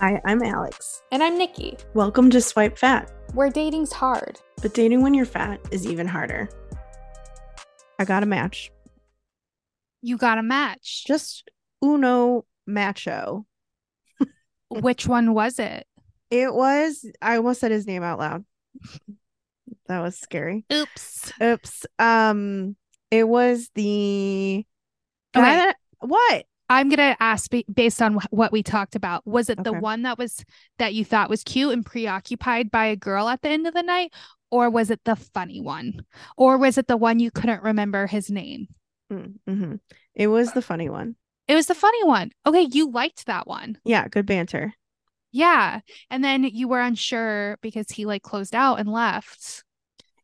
Hi, I'm Alex. And I'm Nikki. Welcome to Swipe Fat, where dating's hard. But dating when you're fat is even harder. I got a match. You got a match. Just uno macho. Which one was it? It was, I almost said his name out loud. that was scary. Oops. Oops. Um, it was the. Okay. I, what? I'm gonna ask based on what we talked about. Was it Okay. the one that was that you thought was cute and preoccupied by a girl at the end of the night, or was it the funny one, or was it the one you couldn't remember his name? Mm-hmm. It was the funny one. It was the funny one. Okay, you liked that one. Yeah, good banter. Yeah, and then you were unsure because he like closed out and left.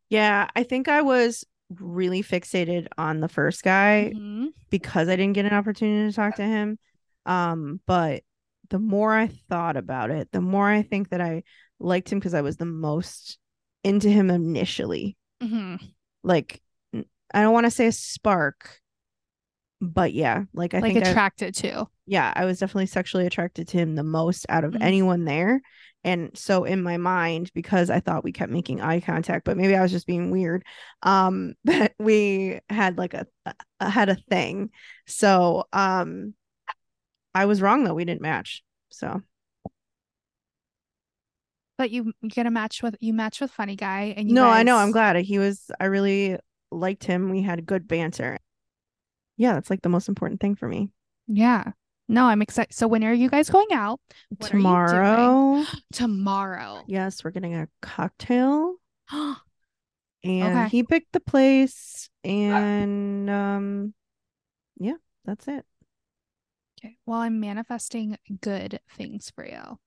Yeah, I think I was really fixated on the first guy Mhm. because I didn't get an opportunity to talk to him. Um, but the more I thought about it, the more I think that I liked him because I was the most into him initially. Mhm. Like, I don't want to say a spark, but yeah, like I like think I- attracted to. yeah, I was definitely sexually attracted to him the most out of Mhm. anyone there. And so in my mind, because I thought we kept making eye contact, but maybe I was just being weird, um, that we had like a, a had a thing. So um I was wrong though, we didn't match. So But you you get a match with you match with funny guy and you no, I know, I'm glad. He was I really liked him. We had good banter. Yeah, that's like the most important thing for me. Yeah. No, I'm excited. So when are you guys going out? What you? Tomorrow. Tomorrow. Yes, we're getting a cocktail. and Okay. he picked the place and um yeah that's it Okay. Well, I'm manifesting good things for you.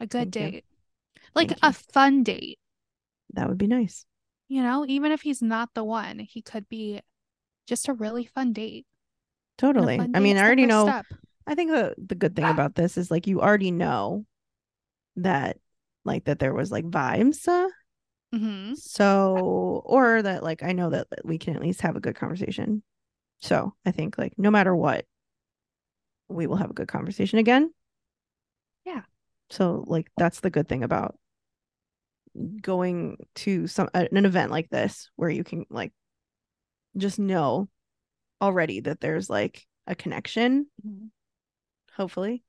A good Thank you. date. Like Thank a you. fun date. that would be nice You know, even if he's not the one, he could be just a really fun date. Totally fun i mean i already know step. i think the the good thing about this is like you already know that like that there was like vibes uh, Mhm. so or that like i know that we can at least have a good conversation so i think like no matter what we will have a good conversation again Yeah. so like that's the good thing about going to some an event like this where you can like just know already that there's like a connection Mhm. hopefully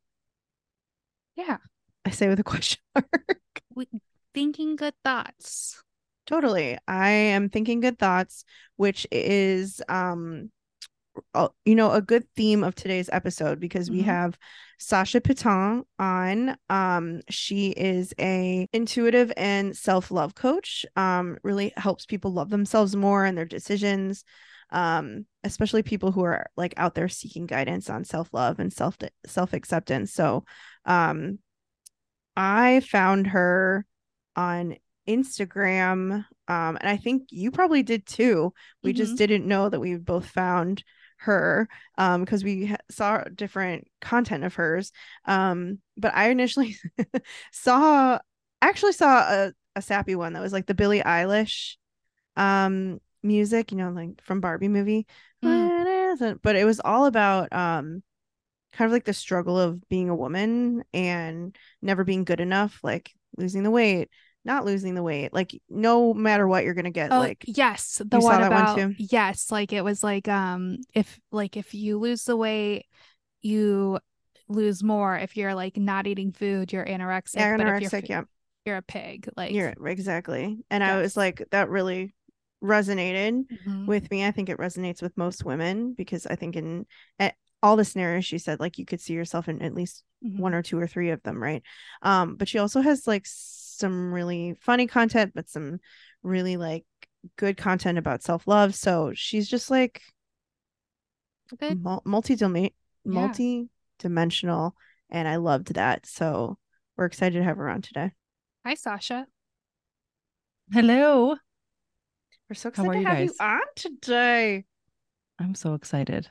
Yeah. i say with a question mark We, thinking good thoughts. Totally. I am thinking good thoughts, which is um you know a good theme of today's episode because we Mhm. have Sasha Piton on. Um she is a intuitive and self-love coach. Um really helps people love themselves more and their decisions. Um especially people who are like out there seeking guidance on self-love and self self-acceptance. So um I found her on Instagram. Um, and I think you probably did too. We just Mhm. didn't know that we both found her um because we ha- saw different content of hers um but i initially saw actually saw a, a sappy one that was like the Billie Eilish um music, you know, like from Barbie movie. Mm. But it was all about um kind of like the struggle of being a woman and never being good enough, like losing the weight, not losing the weight. Like no matter what you're gonna get, Oh, like yes, the one one about too? yes, like it was like um if like if you lose the weight, you lose more. If you're like not eating food, you're anorexic. but if you're, anorexic, yeah. you're a pig. Like You're exactly. And I was like, that really resonated Mhm. with me. I think it resonates with most women because I think in at all the scenarios she said, like you could see yourself in at least Mhm. one or two or three of them, right? Um, but she also has like some really funny content, but some really like good content about self-love. So she's just like Good. mul- multi-domain Yeah. multi-dimensional and I loved that. So we're excited to have her on today. Hi, Sasha. Hello. We're so excited to you have you on today. I'm so excited.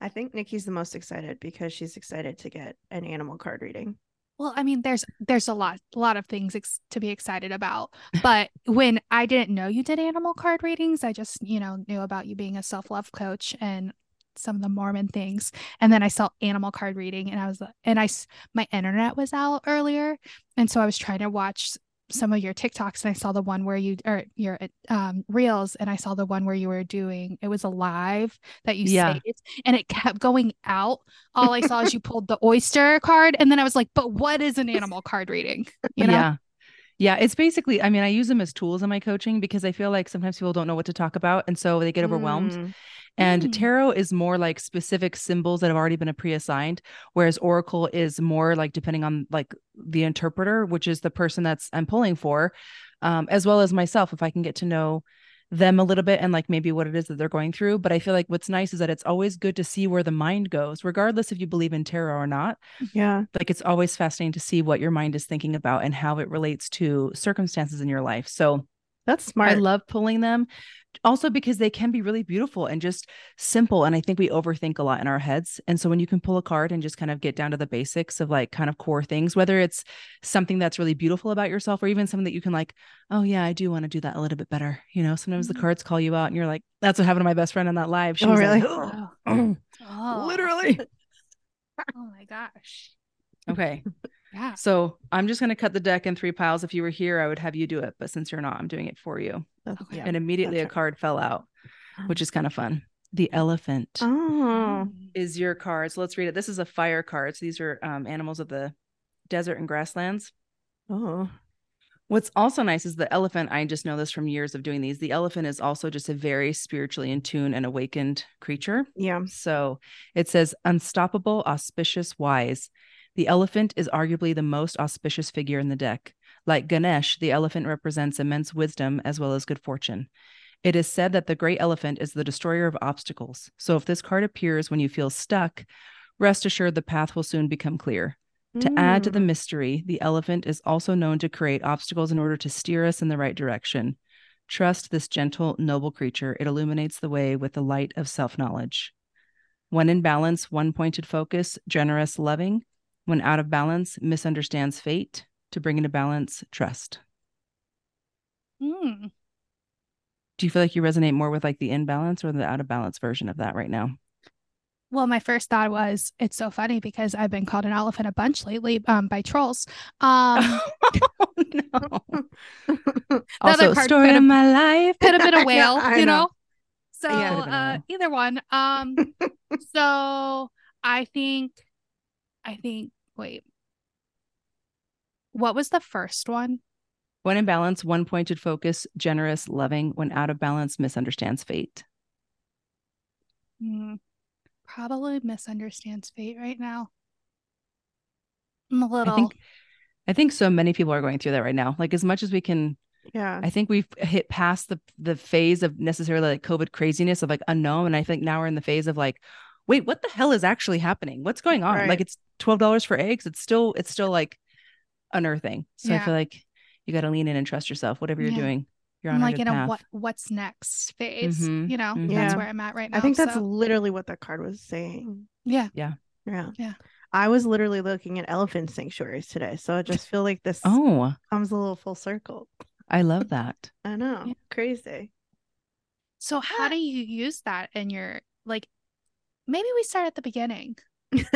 I think Nikki's the most excited because she's excited to get an animal card reading. Well, I mean, there's there's a lot a lot of things ex- to be excited about. But when I didn't know you did animal card readings, I just you know knew about you being a self love coach and some of the Mormon things, and then I saw animal card reading, and I was and I my internet was out earlier, and so I was trying to watch some of your TikToks, and I saw the one where you or your um reels, and I saw the one where you were doing it was a live that you Yeah. saved, and it kept going out all I saw is you pulled the oyster card, and then I was like, "But what is an animal card reading?" You know? Yeah. Yeah. It's basically, I mean, I use them as tools in my coaching because I feel like sometimes people don't know what to talk about. And so they get overwhelmed. Mm. And Mm. tarot is more like specific symbols that have already been pre-assigned, whereas oracle is more like depending on like the interpreter, which is the person that's I'm pulling for, um, as well as myself, if I can get to know them a little bit and like maybe what it is that they're going through. But I feel like what's nice is that it's always good to see where the mind goes, regardless if you believe in tarot or not. Yeah. Like it's always fascinating to see what your mind is thinking about and how it relates to circumstances in your life. So That's smart. I love pulling them also because they can be really beautiful and just simple. And I think we overthink a lot in our heads. And so when you can pull a card and just kind of get down to the basics of like kind of core things, whether it's something that's really beautiful about yourself or even something that you can like, oh yeah, I do want to do that a little bit better. You know, sometimes the mm-hmm. cards call you out and you're like, that's what happened to my best friend on that live. She Oh, was really? like, "Oh, oh, literally. Oh my gosh. Okay. Yeah. So I'm just going to cut the deck in three piles. If you were here, I would have you do it. But since you're not, I'm doing it for you. Okay. and immediately a that's right. card fell out, which is kind of fun. The elephant Oh. Mm. is your card. So let's read it. This is a fire card. So these are um, animals of the desert and grasslands. Oh. What's also nice is the elephant. I just know this from years of doing these. The elephant is also just a very spiritually in tune and awakened creature. Yeah. So it says unstoppable, auspicious, wise. The elephant is arguably the most auspicious figure in the deck. Like Ganesh, the elephant represents immense wisdom as well as good fortune. It is said that the great elephant is the destroyer of obstacles. So if this card appears when you feel stuck, rest assured the path will soon become clear. To add to the Mm. mystery, the elephant is also known to create obstacles in order to steer us in the right direction. Trust this gentle, noble creature. It illuminates the way with the light of self knowledge. When in balance, one pointed focus, generous, loving. When out of balance, misunderstands fate. To bring into balance, trust. Mm. Do you feel like you resonate more with like the in balance or the out of balance version of that right now? Well, my first thought was it's so funny because I've been called an elephant a bunch lately um, by trolls. Um, oh, no. Also, card story of my life. could have been a whale, I you know. know. So Yeah. Could have been a uh, either one. Um, so I think, I think. Wait, what was the first one? When in balance, one pointed focus, generous, loving. When out of balance, misunderstands fate. Hmm, probably misunderstands fate right now. I'm a little. I think I think so many people are going through that right now. Like as much as we can Yeah. I think we've hit past the the phase of necessarily like COVID craziness of like unknown. And I think now we're in the phase of like, wait, what the hell is actually happening? What's going on? Right. Like it's twelve dollars for eggs. It's still it's still like unearthing. So I feel like you got to lean in and trust yourself. Whatever you're Yeah. doing, you're on. I'm like good in a what what's next phase. Mhm, You know, mhm. that's Yeah. where I'm at right now. I think that's so, literally what that card was saying. Yeah. Yeah. Yeah. Yeah. I was literally looking at elephant sanctuaries today. So I just feel like this Oh, comes a little full circle. I love that. I know. Yeah. Crazy. So how do you use that in your like maybe we start at the beginning.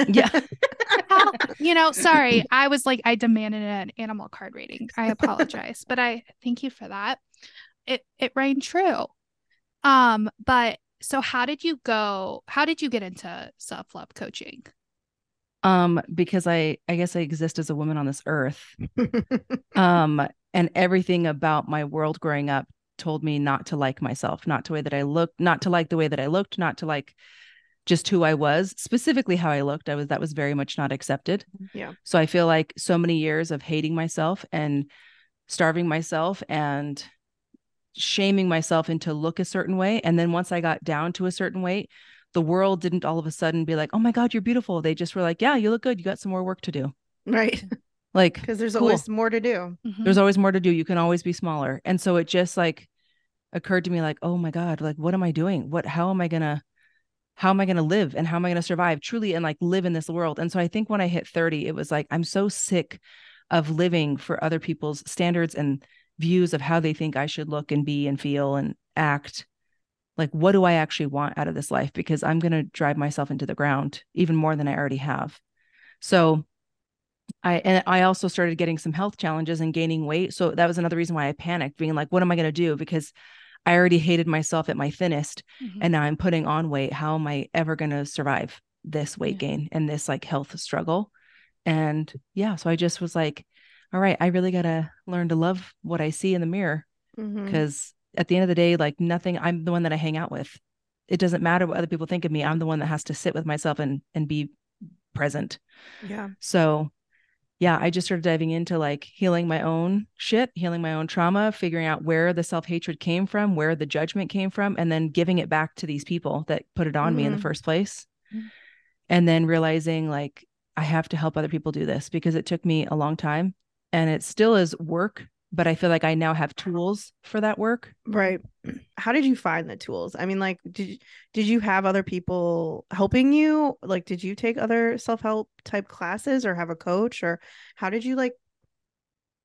Yeah. How, you know, sorry, I was like I demanded an animal card rating. I apologize, but I thank you for that. It it rang true. Um, but so how did you go? How did you get into self-love coaching? Um, because I I guess I exist as a woman on this earth. Um, and everything about my world growing up told me not to like myself, not to way that I looked, not to like the way that I looked, not to like just who I was, specifically how I looked. I was that was very much not accepted. Yeah. So I feel like so many years of hating myself and starving myself and shaming myself into look a certain way. And then once I got down to a certain weight, the world didn't all of a sudden be like, oh my God, you're beautiful. They just were like, yeah, you look good. You got some more work to do. right. Like, Because there's Cool. always more to do. Mhm. there's always more to do. You can always be smaller. And so it just like occurred to me like, oh my God, like what am I doing? What how am I gonna how am I gonna live and how am I gonna survive truly and like live in this world? And so I think when I hit 30, it was like I'm so sick of living for other people's standards and views of how they think I should look and be and feel and act. Like, what do I actually want out of this life? Because I'm going to drive myself into the ground even more than I already have. So, I and I also started getting some health challenges and gaining weight. So that was another reason why I panicked, being like, what am I going to do? Because I already hated myself at my thinnest Mhm. and now I'm putting on weight. How am I ever going to survive this weight Yeah. gain and this like health struggle? And yeah, so I just was like, all right, I really got to learn to love what I see in the mirror because at the end of the day, like nothing, I'm the one that I hang out with. It doesn't matter what other people think of me. I'm the one that has to sit with myself and and be present. Yeah. So yeah, I just started diving into like healing my own shit, healing my own trauma, figuring out where the self-hatred came from, where the judgment came from, and then giving it back to these people that put it on me in the Mhm. first place. Mhm. And then realizing like I have to help other people do this because it took me a long time and it still is work, but I feel like I now have tools for that work. Right. How did you find the tools? I mean, like, did you, did you have other people helping you? Like, did you take other self help type classes or have a coach? Or how did you like,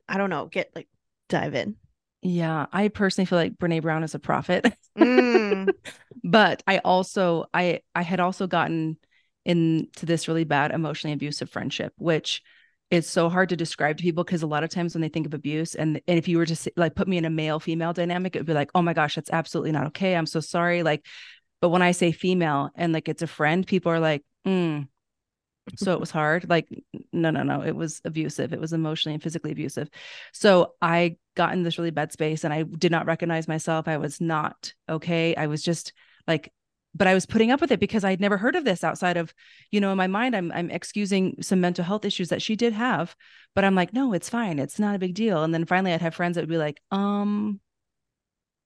I don't know, get like dive in? Yeah, I personally feel like Brene Brown is a prophet. Mm, but I also I I had also gotten into this really bad emotionally abusive friendship, which is so hard to describe to people because a lot of times when they think of abuse and, and if you were to say, like put me in a male female dynamic, it would be like, oh my gosh, that's absolutely not okay. I'm so sorry. Like, but when I say female and like it's a friend, people are like, mm. so it was hard. Like, no, no, no, it was abusive. It was emotionally and physically abusive. So I got in this really bad space and I did not recognize myself. I was not okay. I was just like, but I was putting up with it because I'd never heard of this outside of, you know, in my mind, I'm I'm excusing some mental health issues that she did have, but I'm like, no, it's fine. It's not a big deal. And then finally I'd have friends that would be like, um,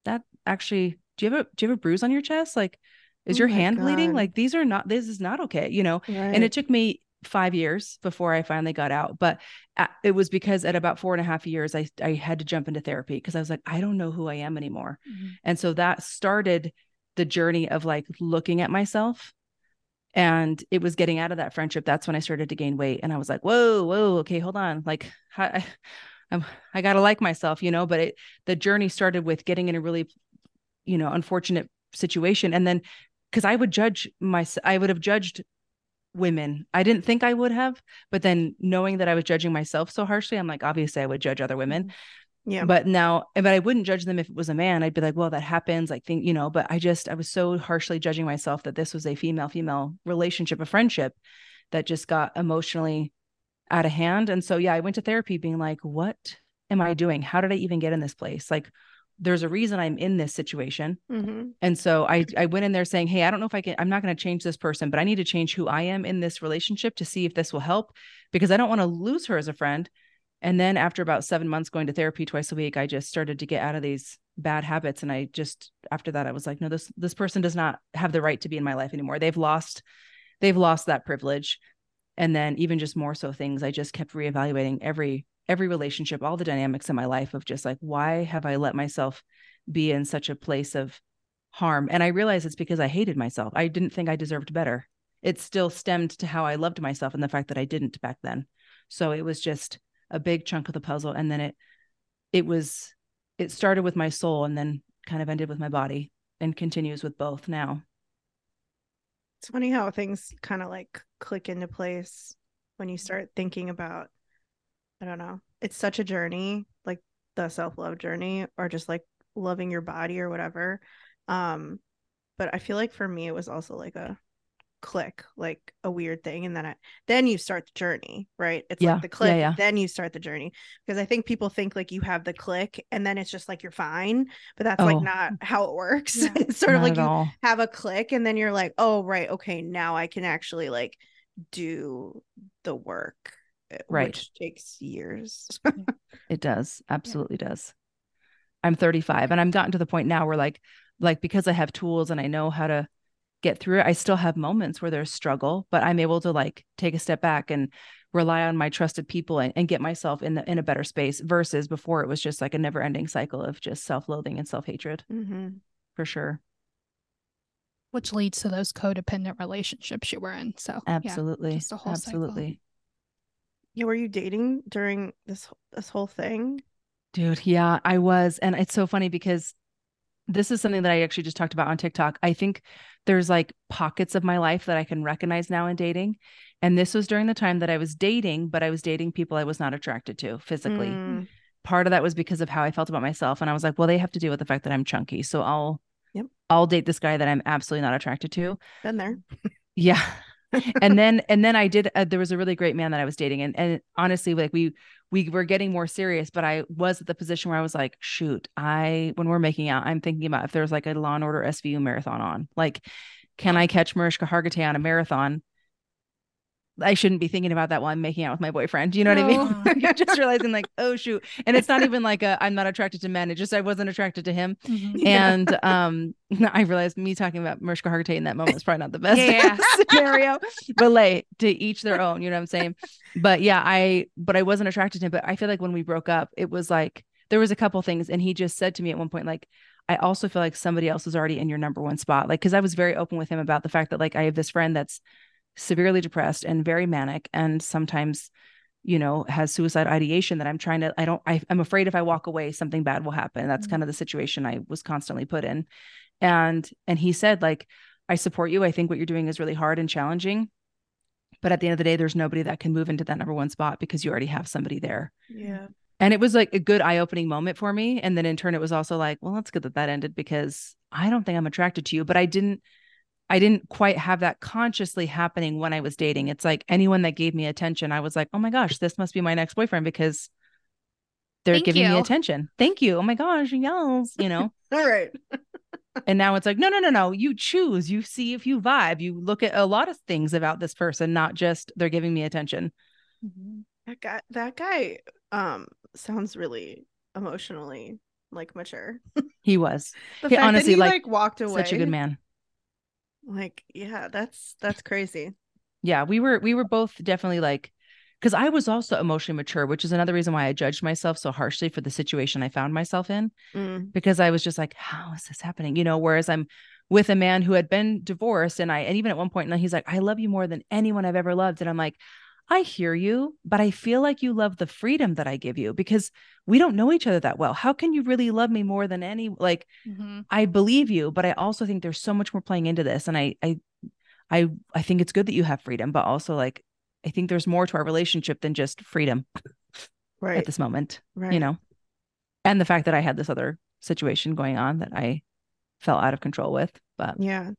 that actually, do you have a do you have a bruise on your chest? Like, is Oh your hand bleeding? Like these are not this is not okay, you know? right. and it took me five years before I finally got out. But it was because at about four and a half years, I I had to jump into therapy because I was like, I don't know who I am anymore. Mhm. And so that started the journey of like looking at myself. And it was getting out of that friendship. That's when I started to gain weight. And I was like, whoa, whoa, okay, hold on. Like I, I'm, I gotta like myself, you know. But it the journey started with getting in a really, you know, unfortunate situation. And then because I would judge my I would have judged women. I didn't think I would have, but then knowing that I was judging myself so harshly, I'm like, obviously I would judge other women. Mm-hmm. Yeah. But now, but I wouldn't judge them if it was a man. I'd be like, well, that happens. Like, think, you know, but I just, I was so harshly judging myself that this was a female female relationship, a friendship that just got emotionally out of hand. And so, yeah, I went to therapy being like, what am I doing? How did I even get in this place? Like, there's a reason I'm in this situation. Mhm. And so I I went in there saying, "Hey, I don't know if I can I'm not going to change this person, but I need to change who I am in this relationship to see if this will help because I don't want to lose her as a friend." And then after about 7 months going to therapy twice a week, I just started to get out of these bad habits and I just after that I was like, "No, this this person does not have the right to be in my life anymore. They've lost they've lost that privilege." And then even just more so things, I just kept reevaluating every every relationship, all the dynamics in my life of just like, why have I let myself be in such a place of harm? And I realized it's because I hated myself. I didn't think I deserved better. it still stemmed to how I loved myself and the fact that I didn't back then. So it was just a big chunk of the puzzle. And then it, it was, it started with my soul and then kind of ended with my body and continues with both now. It's funny how things kind of like click into place when you start thinking about, I don't know, it's such a journey, like the self love journey, or just like loving your body or whatever. Um, but I feel like for me, it was also like a click like a weird thing and then I, then you start the journey right it's Yeah. like the click Yeah, yeah. then you start the journey because i think people think like you have the click and then it's just like you're fine but that's Oh. like not how it works it's sort of like you all. have a click and then you're like oh right okay now i can actually like do the work uh, Right. which takes years It does. Absolutely does. I'm 35 and I'm gotten to the point now where like like because I have tools and I know how to get through it, I still have moments where there's struggle, but I'm able to like take a step back and rely on my trusted people and, and get myself in the in a better space versus before it was just like a never ending cycle of just self-loathing and self-hatred hmm for sure. which leads to those codependent relationships you were in. So yeah, Absolutely. just a whole cycle. Absolutely. yeah were you dating during this this whole thing Dude, yeah, I was. And it's so funny because this is something that I actually just talked about on TikTok. I think there's like pockets of my life that I can recognize now in dating. And this was during the time that I was dating, but I was dating people I was not attracted to physically. Mm, Part of that was because of how I felt about myself. And I was like, well, they have to deal with the fact that I'm chunky. So I'll Yep. I'll date this guy that I'm absolutely not attracted to. been there Yeah. And then and then I did uh, there was a really great man that I was dating and and honestly like we we were getting more serious but I was at the position where I was like shoot I when we're making out I'm thinking about if there's like a Law and Order SVU marathon on. Like can I catch Mariska Hargitay on a marathon I shouldn't be thinking about that while I'm making out with my boyfriend. You know what I mean? You're just realizing like, oh shoot. And it's not even like a I'm not attracted to men. It just I wasn't attracted to him. Mhm. And um I realized me talking about Mariska Hargitay in that moment is probably not the best Yeah. scenario. But like to each their own, you know what I'm saying? But yeah, I but I wasn't attracted to him. But I feel like when we broke up, it was like there was a couple things, and he just said to me at one point, like, I also feel like somebody else is already in your number one spot. Like, because I was very open with him about the fact that like I have this friend that's severely depressed and very manic and sometimes you know has suicide ideation that i'm trying to i don't I, i'm afraid if i walk away something bad will happen. That's Mhm. kind of the situation i was constantly put in. And and he said like i support you. I think what you're doing is really hard and challenging. But at the end of the day there's nobody that can move into that number one spot because you already have somebody there. Yeah. And it was like a good eye-opening moment for me. And then in turn it was also like well that's good that that ended because i don't think i'm attracted to you. But i didn't i didn't quite have that consciously happening when i was dating. It's like anyone that gave me attention i was like oh my gosh this must be my next boyfriend because they're Thank giving me attention. Thank you. Oh my gosh yes you know? All right. And now it's like no no no no. You choose. You see if you vibe. You look at a lot of things about this person not just they're giving me attention. Mhm. that guy that guy um sounds really emotionally like mature. He was. The He fact honestly, that he like, like, walked away such a good man like yeah that's that's crazy. Yeah we were we were both definitely like because i was also emotionally mature which is another reason why i judged myself so harshly for the situation i found myself in Mm, because i was just like how is this happening? You know whereas i'm with a man who had been divorced and i and even at one point he's like i love you more than anyone i've ever loved. And i'm like i hear you but i feel like you love the freedom that i give you because we don't know each other that well how can you really love me more than any like Mhm. I believe you, but I also think there's so much more playing into this. And I I I I think it's good that you have freedom, but also like I think there's more to our relationship than just freedom right at this moment, right you know. And the fact that I had this other situation going on that I fell out of control with. But yeah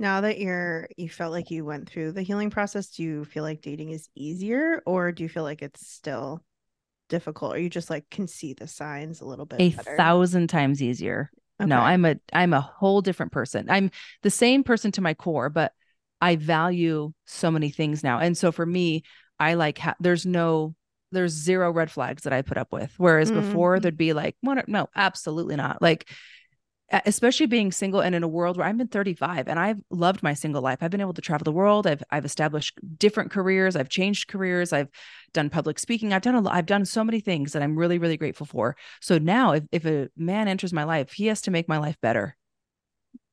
now that you're you felt like you went through the healing process do you feel like dating is easier or do you feel like it's still difficult or you just like can see the signs a little bit a better? thousand times easier. No, I'm a I'm a whole different person. I'm the same person to my core, but I value so many things now. And so for me, I like ha- there's no there's zero red flags that I put up with. Whereas Mm. before there'd be like? No, absolutely not. Like especially being single and in a world where I've been 35 and I've loved my single life. I've been able to travel the world. I've I've established different careers. I've changed careers. I've done public speaking. I've done a. I've done so many things that I'm really really grateful for. So now if if a man enters my life, he has to make my life better.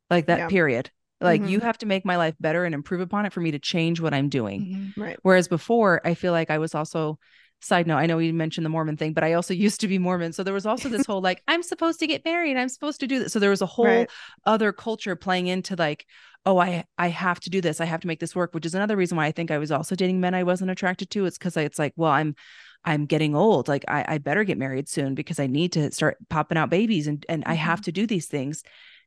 Like that Yeah. period. Like Mhm. you have to make my life better and improve upon it for me to change what I'm doing. Mhm. Right. Whereas before, I feel like I was also side note, I know you mentioned the Mormon thing, but I also used to be Mormon. So there was also this whole like, I'm supposed to get married, I'm supposed to do this. So there was a whole Right. other culture playing into like, oh, I I have to do this, I have to make this work, which is another reason why I think I was also dating men I wasn't attracted to. It's because it's like, well, I'm I'm getting old. Like I, I better get married soon because I need to start popping out babies and and I have mm-hmm. to do these things.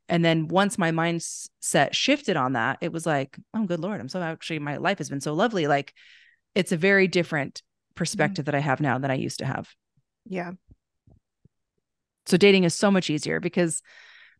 And then once my mindset shifted on that, it was like, oh, good Lord, I'm so actually, my life has been so lovely. Like it's a very different perspective mm-hmm. that I have now than I used to have. Yeah. So dating is so much easier because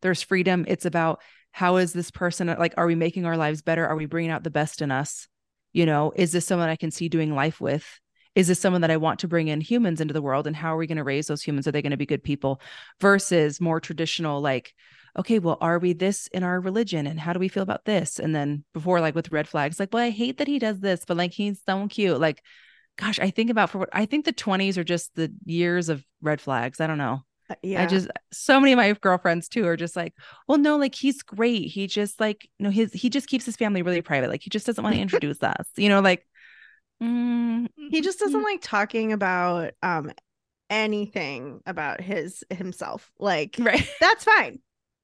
there's freedom. It's about how is this person like, are we making our lives better? Are we bringing out the best in us? You know, is this someone I can see doing life with? Is this someone that I want to bring in humans into the world? And how are we going to raise those humans? Are they going to be good people versus more traditional, like, okay, well, are we this in our religion? And how do we feel about this? And then before, like with red flags, like, well, I hate that he does this, but like he's so cute. Like, gosh, I think about for what I think the 20s are just the years of red flags. I don't know. Uh, Yeah. I just so many of my girlfriends too are just like, well, no, like he's great. He just like no, his he just keeps his family really private. Like he just doesn't want to introduce us. You know, like mm, he just doesn't like talking about um anything about his himself. Like right. that's fine.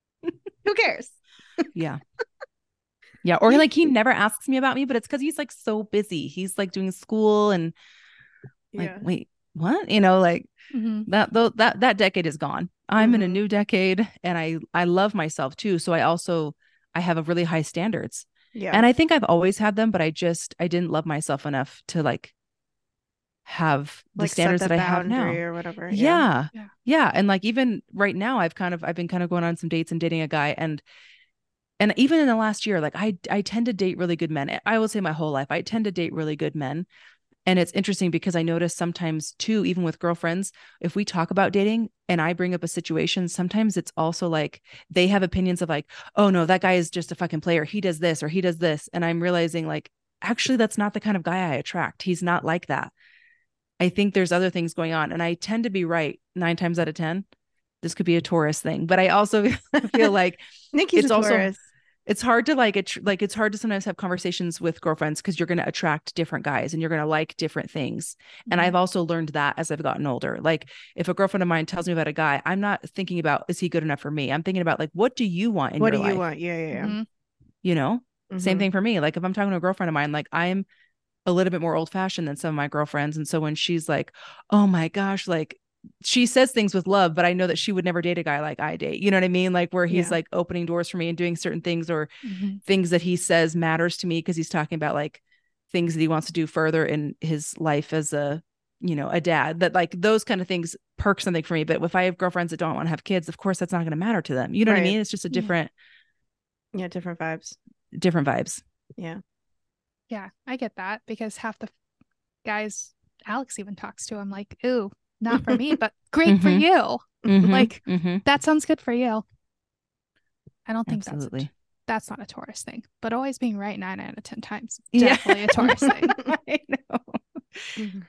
Who cares? Yeah. Yeah. Or like he never asks me about me, but it's because he's like so busy. He's like doing school and like, yeah. wait, what? You know, like Mhm. that though that that decade is gone. I'm in a Mhm. new decade and I I love myself too. So I also I have a really high standards. Yeah. And I think I've always had them, but I just I didn't love myself enough to like have the like standards that I have now. or whatever. Yeah. Yeah. yeah. And like even right now I've kind of I've been kind of going on some dates and dating a guy and and even in the last year like I I tend to date really good men. I will say my whole life I tend to date really good men. And it's interesting because I notice sometimes too even with girlfriends if we talk about dating and I bring up a situation sometimes it's also like they have opinions of like oh no that guy is just a fucking player. He does this or he does this and I'm realizing like actually that's not the kind of guy I attract. He's not like that. I think there's other things going on. And I tend to be right nine times out of 10. This could be a Taurus thing, but I also feel like Nikki's It's also- Taurus. It's hard to like it, like it's hard to sometimes have conversations with girlfriends because you're going to attract different guys and you're going to like different things. And I've also learned that as I've gotten older. Like if a girlfriend of mine tells me about a guy, I'm not thinking about is he good enough for me? I'm thinking about like what do you want in What your do you life? want? Yeah, yeah, yeah. Mhm. You know? Same Mhm. thing for me. Like if I'm talking to a girlfriend of mine, like I'm a little bit more old fashioned than some of my girlfriends. And so when she's like, oh my gosh, like she says things with love, but I know that she would never date a guy like I date. You know what I mean? Like where he's Yeah. like opening doors for me and doing certain things or Mhm. things that he says matters to me because he's talking about like things that he wants to do further in his life as a you know a dad that like those kind of things perk something for me but if i have girlfriends that don't want to have kids of course that's not going to matter to them you know what i mean it's just a Yeah. different Yeah, different vibes. different vibes Yeah. Yeah, I get that because half the guys Alex even talks to, I'm like, ooh, not for me, but great for Mhm. you. Mhm, Like mhm. that sounds good for you. I don't think absolutely that's a, that's not a Taurus thing, but always being right nine out of ten times Yeah. definitely a Taurus thing. i know Mhm.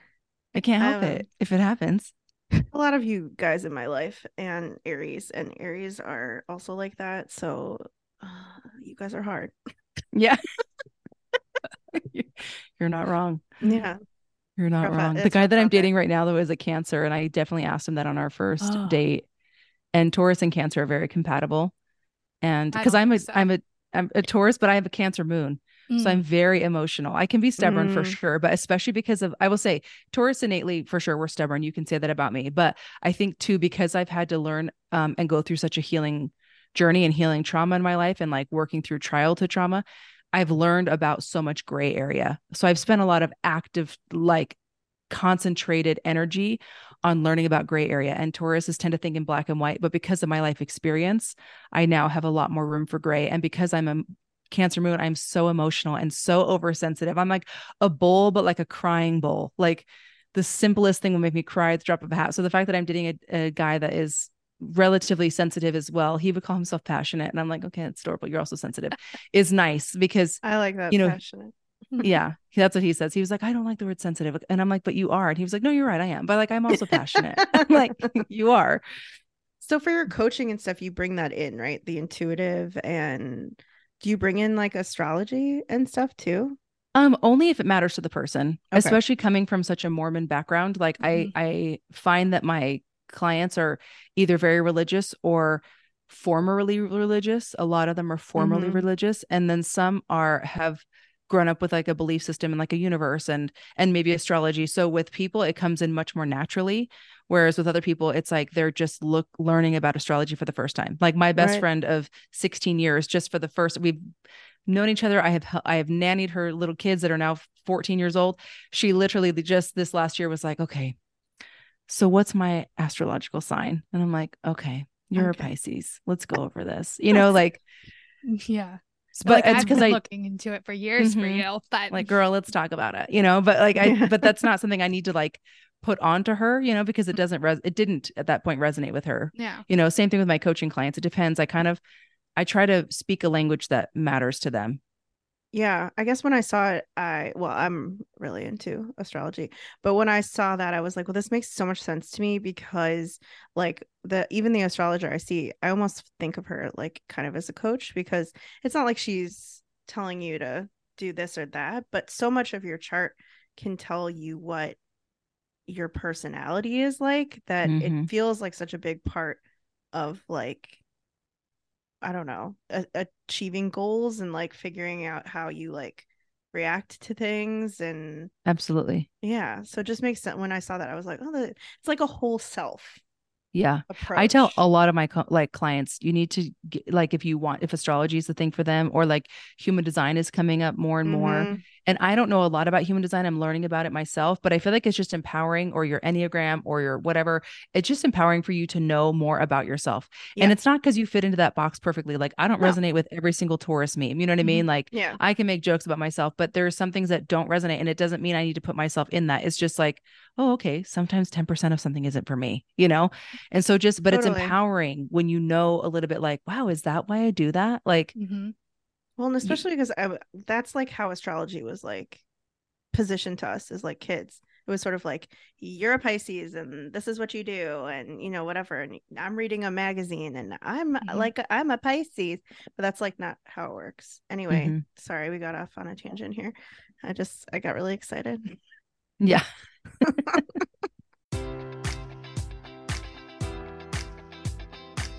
i can't help Um, it if it happens a lot of you guys in my life and Aries and Aries are also like that. So uh, you guys are hard. yeah you're not wrong Yeah. You're not wrong. The guy that I'm dating right now, though, is a Cancer, and I definitely asked him that on our first Oh. date. And Taurus and Cancer are very compatible, and because I'm a so. am a I'm a Taurus, but I have a Cancer moon, Mm. so I'm very emotional. I can be stubborn for Mm. sure, but especially because of I will say Taurus innately for sure we're stubborn. You can say that about me, but I think too because I've had to learn um, and go through such a healing journey and healing trauma in my life, and like working through trial to trauma. I've learned about so much gray area. So I've spent a lot of active, like concentrated energy on learning about gray area. And Tauruses tend to think in black and white, but because of my life experience, I now have a lot more room for gray. And because I'm a Cancer moon, I'm so emotional and so oversensitive. I'm like a bull, but like a crying bull. Like the simplest thing will make me cry at the drop of a hat. So the fact that I'm dating a, a guy that is relatively sensitive as well, he would call himself passionate. And I'm like, okay, it's adorable. You're also sensitive, is nice because I like that. You know, passionate. yeah, that's what he says. He was like, I don't like the word sensitive. And I'm like, but you are. And he was like, no, you're right. I am. But like, I'm also passionate. I'm like, you are. So for your coaching and stuff, you bring that in, right? The intuitive and do you bring in like astrology and stuff too? Um, only if it matters to the person, Okay. especially coming from such a Mormon background. Like Mhm. I, I find that my clients are either very religious or formerly religious. A lot of them are formerly Mhm. religious, and then some are have grown up with like a belief system and like a universe and and maybe astrology. So with people, it comes in much more naturally. Whereas with other people, it's like they're just look learning about astrology for the first time. Like my best Right. friend of 16 years, just for the first, we've known each other. I have I have nannied her little kids that are now 14 years old. She literally just this last year was like, okay, so what's my astrological sign? And I'm like, okay, you're Okay. a Pisces. Let's go over this. You know, like, Yeah. but like, it's I've because been I looking into it for years for Mhm. you, but like, girl, let's talk about it. You know, but like I, but that's not something I need to like put onto her. You know, because Mm-hmm. it doesn't res, it didn't at that point resonate with her. yeah. You know, same thing with my coaching clients. It depends. I kind of, I try to speak a language that matters to them. Yeah, I guess when I saw it, I well, I'm really into astrology, but when I saw that, I was like, well, this makes so much sense to me because like the even the astrologer I see, I almost think of her like kind of as a coach because it's not like she's telling you to do this or that, but so much of your chart can tell you what your personality is like that Mhm. it feels like such a big part of like I don't know, a- achieving goals and like figuring out how you like react to things and Absolutely. yeah, so it just makes sense when I saw that I was like, oh, the, it's like a whole self Yeah. approach. I tell a lot of my co- like clients, you need to get, like if you want if astrology is the thing for them or like human design is coming up more and more. Mhm. And I don't know a lot about human design. I'm learning about it myself, but I feel like it's just empowering or your Enneagram or your whatever. It's just empowering for you to know more about yourself. And it's not because you fit into that box perfectly. Like I don't No. resonate with every single Taurus meme. You know what I Mhm. mean? Like Yeah, I can make jokes about myself, but there's some things that don't resonate. And it doesn't mean I need to put myself in that. It's just like, oh, okay, sometimes 10% of something isn't for me, you know? And so just, but Totally. it's empowering when you know a little bit like, wow, is that why I do that? Like, hmm well, and especially because that's like how astrology was like positioned to us as like kids. It was sort of like you're a Pisces and this is what you do and you know whatever and I'm reading a magazine and I'm Mhm. like I'm a Pisces but that's like not how it works. Anyway, Mhm. sorry we got off on a tangent here. I just I got really excited. yeah.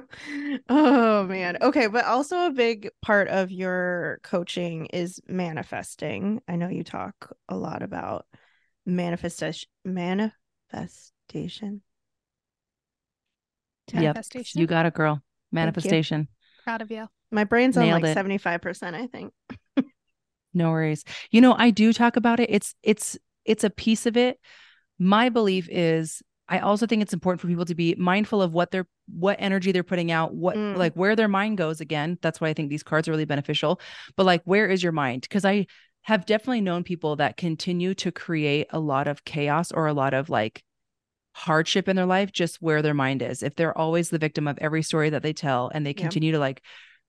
oh man. Okay, but also a big part of your coaching is manifesting. I know you talk a lot about manifestation manifestation. Yep. Manifestation. You got it, girl. Manifestation. Proud of you. My brain's on Nailed like it. 75%, I think. No worries. You know, I do talk about it. It's it's it's a piece of it. My belief is I also think it's important for people to be mindful of what they're what energy they're putting out, what Mm. like where their mind goes again. That's why I think these cards are really beneficial. But like where is your mind? Because I have definitely known people that continue to create a lot of chaos or a lot of like hardship in their life just where their mind is. If they're always the victim of every story that they tell and they Yeah. continue to like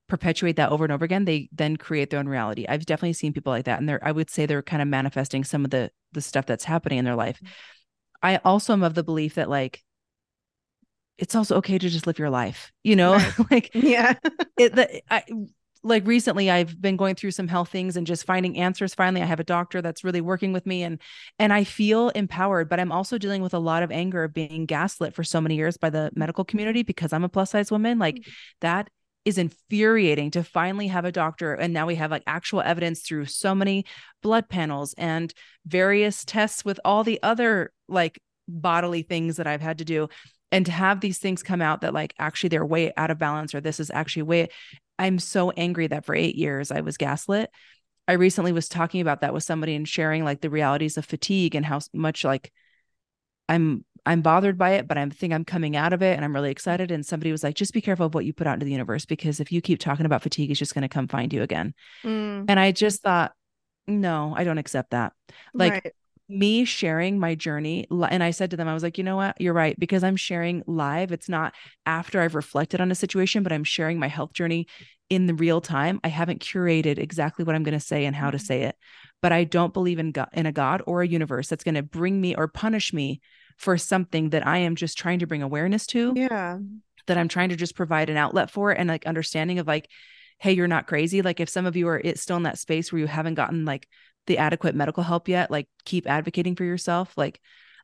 perpetuate that over and over again, they then create their own reality. I've definitely seen people like that. And they're, I would say they're kind of manifesting some of the the stuff that's happening in their life. Mm-hmm. I also am of the belief that like it's also okay to just live your life, you know, right. like yeah, it, the, I, like recently I've been going through some health things and just finding answers. Finally, I have a doctor that's really working with me and and I feel empowered, but I'm also dealing with a lot of anger of being gaslit for so many years by the medical community because I'm a plus size woman. Like mm-hmm. that is infuriating to finally have a doctor and now we have like actual evidence through so many blood panels and various tests with all the other like bodily things that I've had to do and to have these things come out that like actually they're way out of balance or this is actually way I'm so angry that for eight years I was gaslit. I recently was talking about that with somebody and sharing like the realities of fatigue and how much like I'm I'm bothered by it, but I think I'm coming out of it and I'm really excited. And somebody was like, just be careful of what you put out into the universe because if you keep talking about fatigue, it's just going to come find you again. Mm. And I just thought, no, I don't accept that. Like right me sharing my journey and i said to them i was like you know what you're right because i'm sharing live it's not after i've reflected on a situation but i'm sharing my health journey in the real time i haven't curated exactly what i'm going to say and how to mm-hmm. say it but i don't believe in god in a god or a universe that's going to bring me or punish me for something that i am just trying to bring awareness to yeah. that i'm trying to just provide an outlet for and like understanding of like hey you're not crazy. Like if some of you are it's still in that space where you haven't gotten like the adequate medical help yet like keep advocating for yourself. Like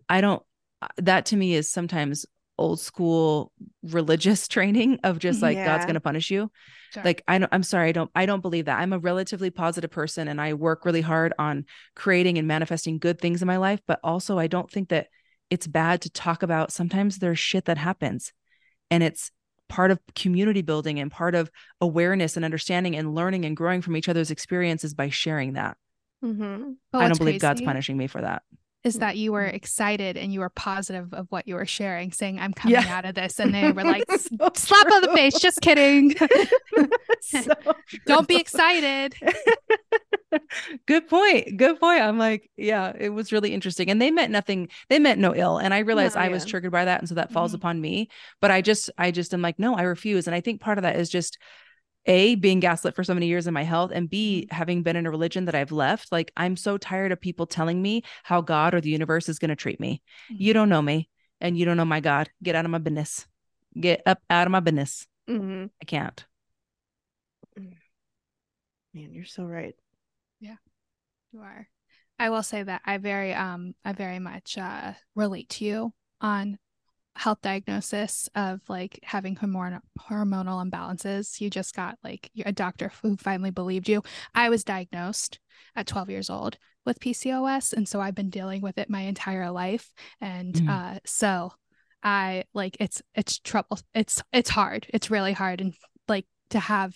i don't uh, that to me is sometimes old school religious training of just like yeah. god's going to punish you. Sure. like i don't i'm sorry i don't i don't believe that. I'm a relatively positive person and i work really hard on creating and manifesting good things in my life but also i don't think that it's bad to talk about sometimes there's shit that happens and it's part of community building and part of awareness and understanding and learning and growing from each other's experiences by sharing that Mm-hmm. I don't believe God's punishing me for that. Is that you were excited and you were positive of what you were sharing, saying, I'm coming yeah. out of this. And they were like, so slap true. on the face. Just kidding. so don't be excited. Good point. Good point. I'm like, yeah, it was really interesting. And they meant nothing, they meant no ill. And I realized no, I yeah. was triggered by that. And so that falls mm-hmm. upon me. But I just, I just am like, no, I refuse. And I think part of that is just a being gaslit for so many years in my health and b mm-hmm. having been in a religion that i've left like i'm so tired of people telling me how god or the universe is going to treat me mm-hmm. you don't know me and you don't know my god get out of my business get up out of my business mm-hmm. i can't mm. man you're so right yeah you are i will say that i very um i very much uh relate to you on health diagnosis of like having hormonal hormonal imbalances. You just got like a doctor who finally believed you. I was diagnosed at 12 years old with PCOS, and so I've been dealing with it my entire life. And mm. uh, so I like it's it's trouble. It's it's hard. It's really hard, and like to have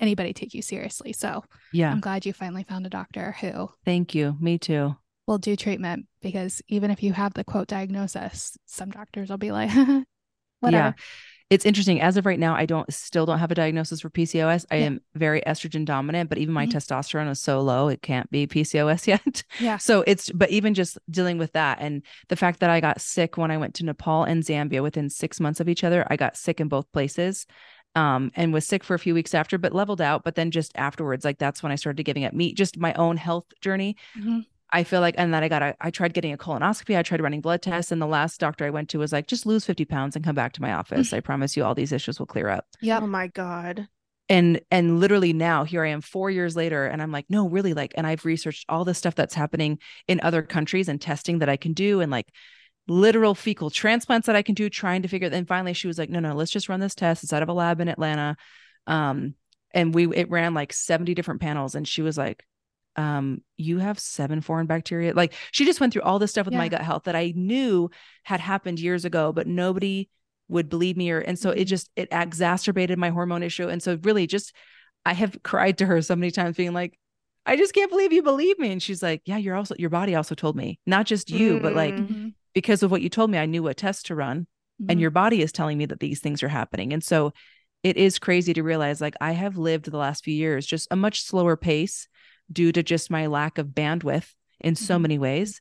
anybody take you seriously. So yeah, I'm glad you finally found a doctor who. Thank you. Me too will do treatment because even if you have the quote diagnosis, some doctors will be like, whatever. Yeah. It's interesting. As of right now, I don't still don't have a diagnosis for PCOS. I yeah. am very estrogen dominant, but even my mm-hmm. testosterone is so low, it can't be PCOS yet. Yeah. So it's but even just dealing with that and the fact that I got sick when I went to Nepal and Zambia within six months of each other, I got sick in both places um, and was sick for a few weeks after, but leveled out. But then just afterwards, like that's when I started giving up meat, just my own health journey. Mm-hmm. I feel like, and then I got, a, I tried getting a colonoscopy. I tried running blood tests. And the last doctor I went to was like, just lose 50 pounds and come back to my office. I promise you all these issues will clear up. Yeah. Oh my God. And, and literally now here I am four years later. And I'm like, no, really like, and I've researched all the stuff that's happening in other countries and testing that I can do. And like, literal fecal transplants that I can do, trying to figure. Then finally, she was like, "No, no, let's just run this test. It's out of a lab in Atlanta." Um, and we it ran like seventy different panels, and she was like, um, you have seven foreign bacteria. Like she just went through all this stuff with yeah. my gut health that I knew had happened years ago, but nobody would believe me or and so mm-hmm. it just it exacerbated my hormone issue. And so really just I have cried to her so many times being like, I just can't believe you believe me. And she's like, Yeah, you're also your body also told me, not just you, mm-hmm. but like mm-hmm. because of what you told me, I knew what test to run. And mm-hmm. your body is telling me that these things are happening. And so it is crazy to realize like I have lived the last few years just a much slower pace due to just my lack of bandwidth in so mm-hmm. many ways.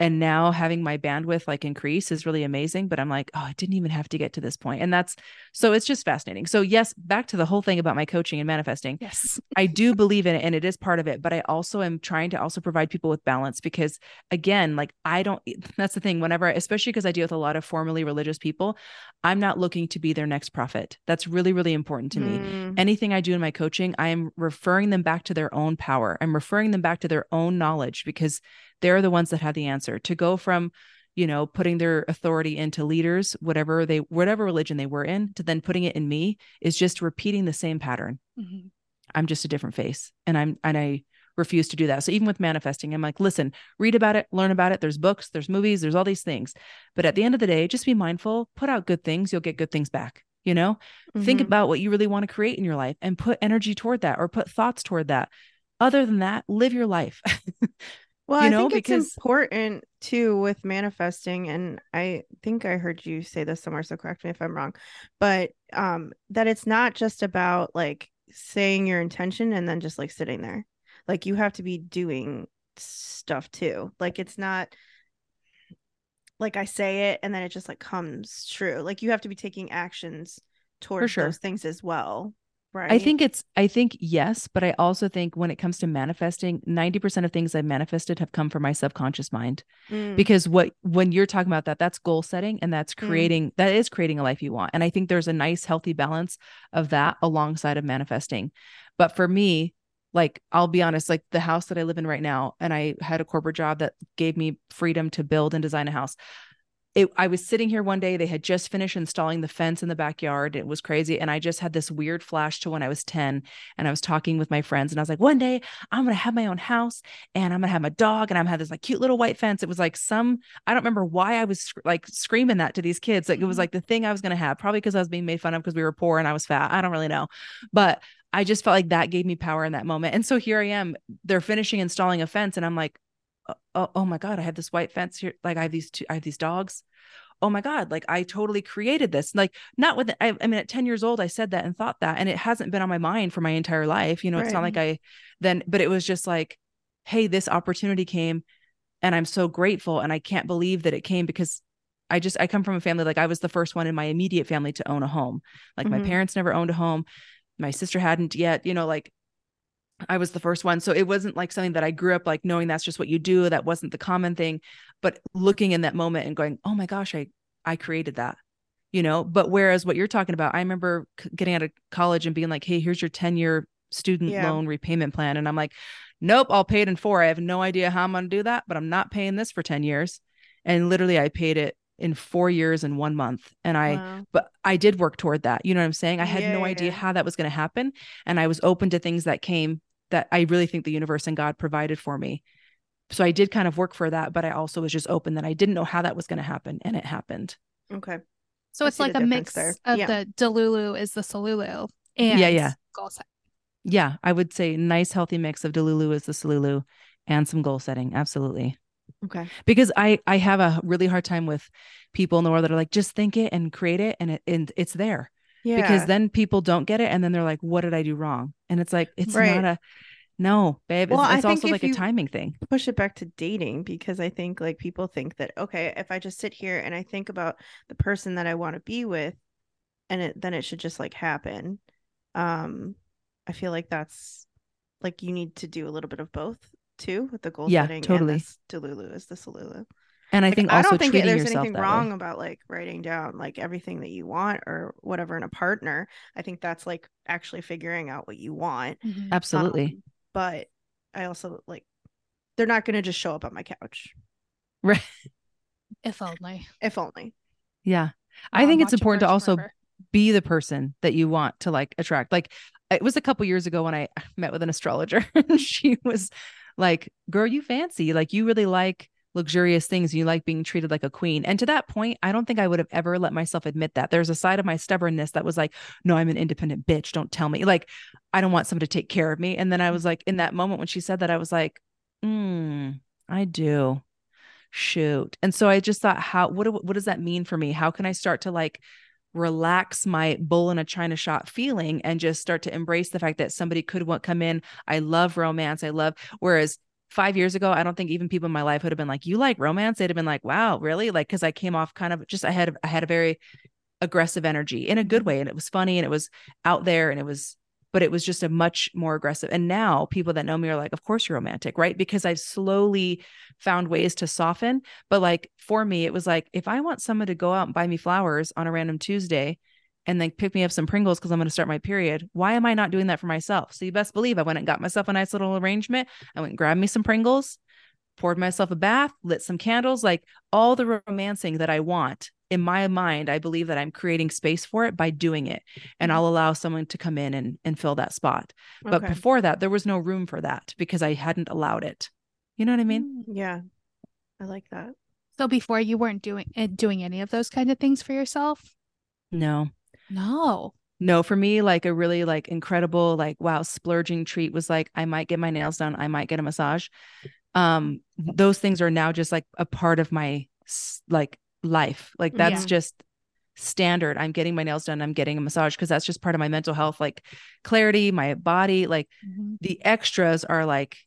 And now having my bandwidth like increase is really amazing but i'm like oh i didn't even have to get to this point. And that's so it's just fascinating. So yes back to the whole thing about my coaching and manifesting. Yes. i do believe in it and it is part of it but i also am trying to also provide people with balance because again like i don't that's the thing whenever I, especially because i deal with a lot of formally religious people i'm not looking to be their next prophet. That's really really important to me. Mm, anything I do in my coaching, I am referring them back to their own power. I'm referring them back to their own knowledge because they're the ones that have the answer. To go from, you know, putting their authority into leaders, whatever they whatever religion they were in, to then putting it in me is just repeating the same pattern. Mhm. I'm just a different face. And I'm and I refuse to do that. So even with manifesting, I'm like, listen, read about it, learn about it. There's books, there's movies, there's all these things. But at the end of the day, just be mindful, put out good things, you'll get good things back. You know, think mhm. about what you really want to create in your life and put energy toward that or put thoughts toward that. Other than that, live your life. Well, you I know, think it's important too with manifesting, and I think I heard you say this somewhere, so correct me if I'm wrong, but um, that it's not just about like saying your intention and then just like sitting there. Like you have to be doing stuff too. Like it's not like I say it and then it just like comes true. Like you have to be taking actions towards sure. those things as well. Right. I think it's, I think yes, but I also think when it comes to manifesting, 90% of things I've manifested have come from my subconscious mind. Mm, Because what, when you're talking about that, that's goal setting and that's Mm. creating, that is creating a life you want. And I think there's a nice, healthy balance of that alongside of manifesting. But for me, like I'll be honest, like the house that I live in right now, and I had a corporate job that gave me freedom to build and design a house. It, I was sitting here one day, they had just finished installing the fence in the backyard. It was crazy. And I just had this weird flash to when I was 10 and I was talking with my friends and I was like, one day I'm going to have my own house and I'm going to have my dog and I'm going to have this like cute little white fence. It was like some, I don't remember why I was like screaming that to these kids. Like it was Mhm. like the thing I was going to have, probably because I was being made fun of because we were poor and I was fat. I don't really know. But I just felt like that gave me power in that moment. And so here I am. They're finishing installing a fence, and I'm like, oh, oh, my God, I have this white fence here. Like I have these two, I have these dogs. Oh my God, like I totally created this. Like, not with, I, I mean, at 10 years old, I said that and thought that, and it hasn't been on my mind for my entire life. You know, it's not like I then, but it was just like, hey, this opportunity came, and I'm so grateful. And I can't believe that it came because I just, I come from a family, like I was the first one in my immediate family to own a home. Like my Mhm. parents never owned a home my sister hadn't yet you know like i was the first one. So it wasn't like something that i grew up like knowing that's just what you do that wasn't the common thing but looking in that moment and going oh my gosh i i created that you know? But whereas what you're talking about i remember c- getting out of college and being like hey here's your 10 year student Yeah. loan repayment plan and i'm like nope i'll pay it in four. I have no idea how i'm going to do that but i'm not paying this for 10 years and literally i paid it in four years and one month and i wow. but I did work toward that. You know what I'm saying? I had no Yeah. idea how that was going to happen. And I was open to things that came that I really think the universe and God provided for me. So I did kind of work for that, but I also was just open that I didn't know how that was going to happen. And it happened. Okay. So I it's like a mix there. of Yeah. the Delulu is the Solulu and Yeah, yeah. goal set. Yeah. I would say nice, healthy mix of Delulu is the Solulu and some goal setting. Absolutely. Okay. Because I, I have a really hard time with people in the world that are like, just think it and create it. And it, and it's there. Yeah. because then people don't get it and then they're like what did i do wrong and it's like it's Right. not a no babe Well, it's, I it's think also if like a timing thing push it back to dating because I think like people think that okay, if I just sit here and I think about the person that I want to be with and it then it should just like happen. Um I feel like that's like you need to do a little bit of both too with the goal Yeah, setting totally. and this Delulu is the Solulu. and i Like, think I don't think treating there's anything wrong way. about like writing down like everything that you want or whatever in a partner. I think that's like actually figuring out what you want. Mhm. absolutely Um, but I also like they're not going to just show up on my couch right If only. if only. yeah i Mom think it's important to also River. be the person that you want to like attract like it was a couple years ago when i met with an astrologer and she was like girl you fancy like you really like luxurious things you like being treated like a queen. And to that point i don't think i would have ever let myself admit that. There's a side of my stubbornness that was like no i'm an independent bitch don't tell me. Like i don't want someone to take care of me. And then i was like in that moment when she said that i was like mm, i do. Shoot. And so i just thought how what what does that mean for me? How can i start to like relax my bull in a china shop feeling and just start to embrace the fact that somebody could want come in i love romance i love whereas five years ago, I don't think even people in my life would have been like, "You like romance?" They'd have been like, "Wow, really?" Like because I came off kind of just I had I had a very aggressive energy in a good way, and it was funny and it was out there and it was, but it was just a much more aggressive. And now people that know me are like, "Of course you're romantic, right?" Because I've slowly found ways to soften. But like for me, it was like if I want someone to go out and buy me flowers on a random Tuesday and then pick me up some Pringles because I'm going to start my period. Why am I not doing that for myself? So you best believe I went and got myself a nice little arrangement. I went and grabbed me some Pringles, poured myself a bath, lit some candles, like all the romancing that I want. In my mind, I believe that I'm creating space for it by doing it. And Mm-hmm. I'll allow someone to come in and, and fill that spot. But Okay. before that, there was no room for that because I hadn't allowed it. You know what I mean? yeah, I like that. So before you weren't doing eh, doing any of those kind of things for yourself? No. No. No, for me, like a really like incredible, like wow, splurging treat was like I might get my nails done, I might get a massage. Um, those things are now just like a part of my like life. Like that's Yeah. just standard. I'm getting my nails done, I'm getting a massage because that's just part of my mental health, like clarity, my body, like Mhm. the extras are like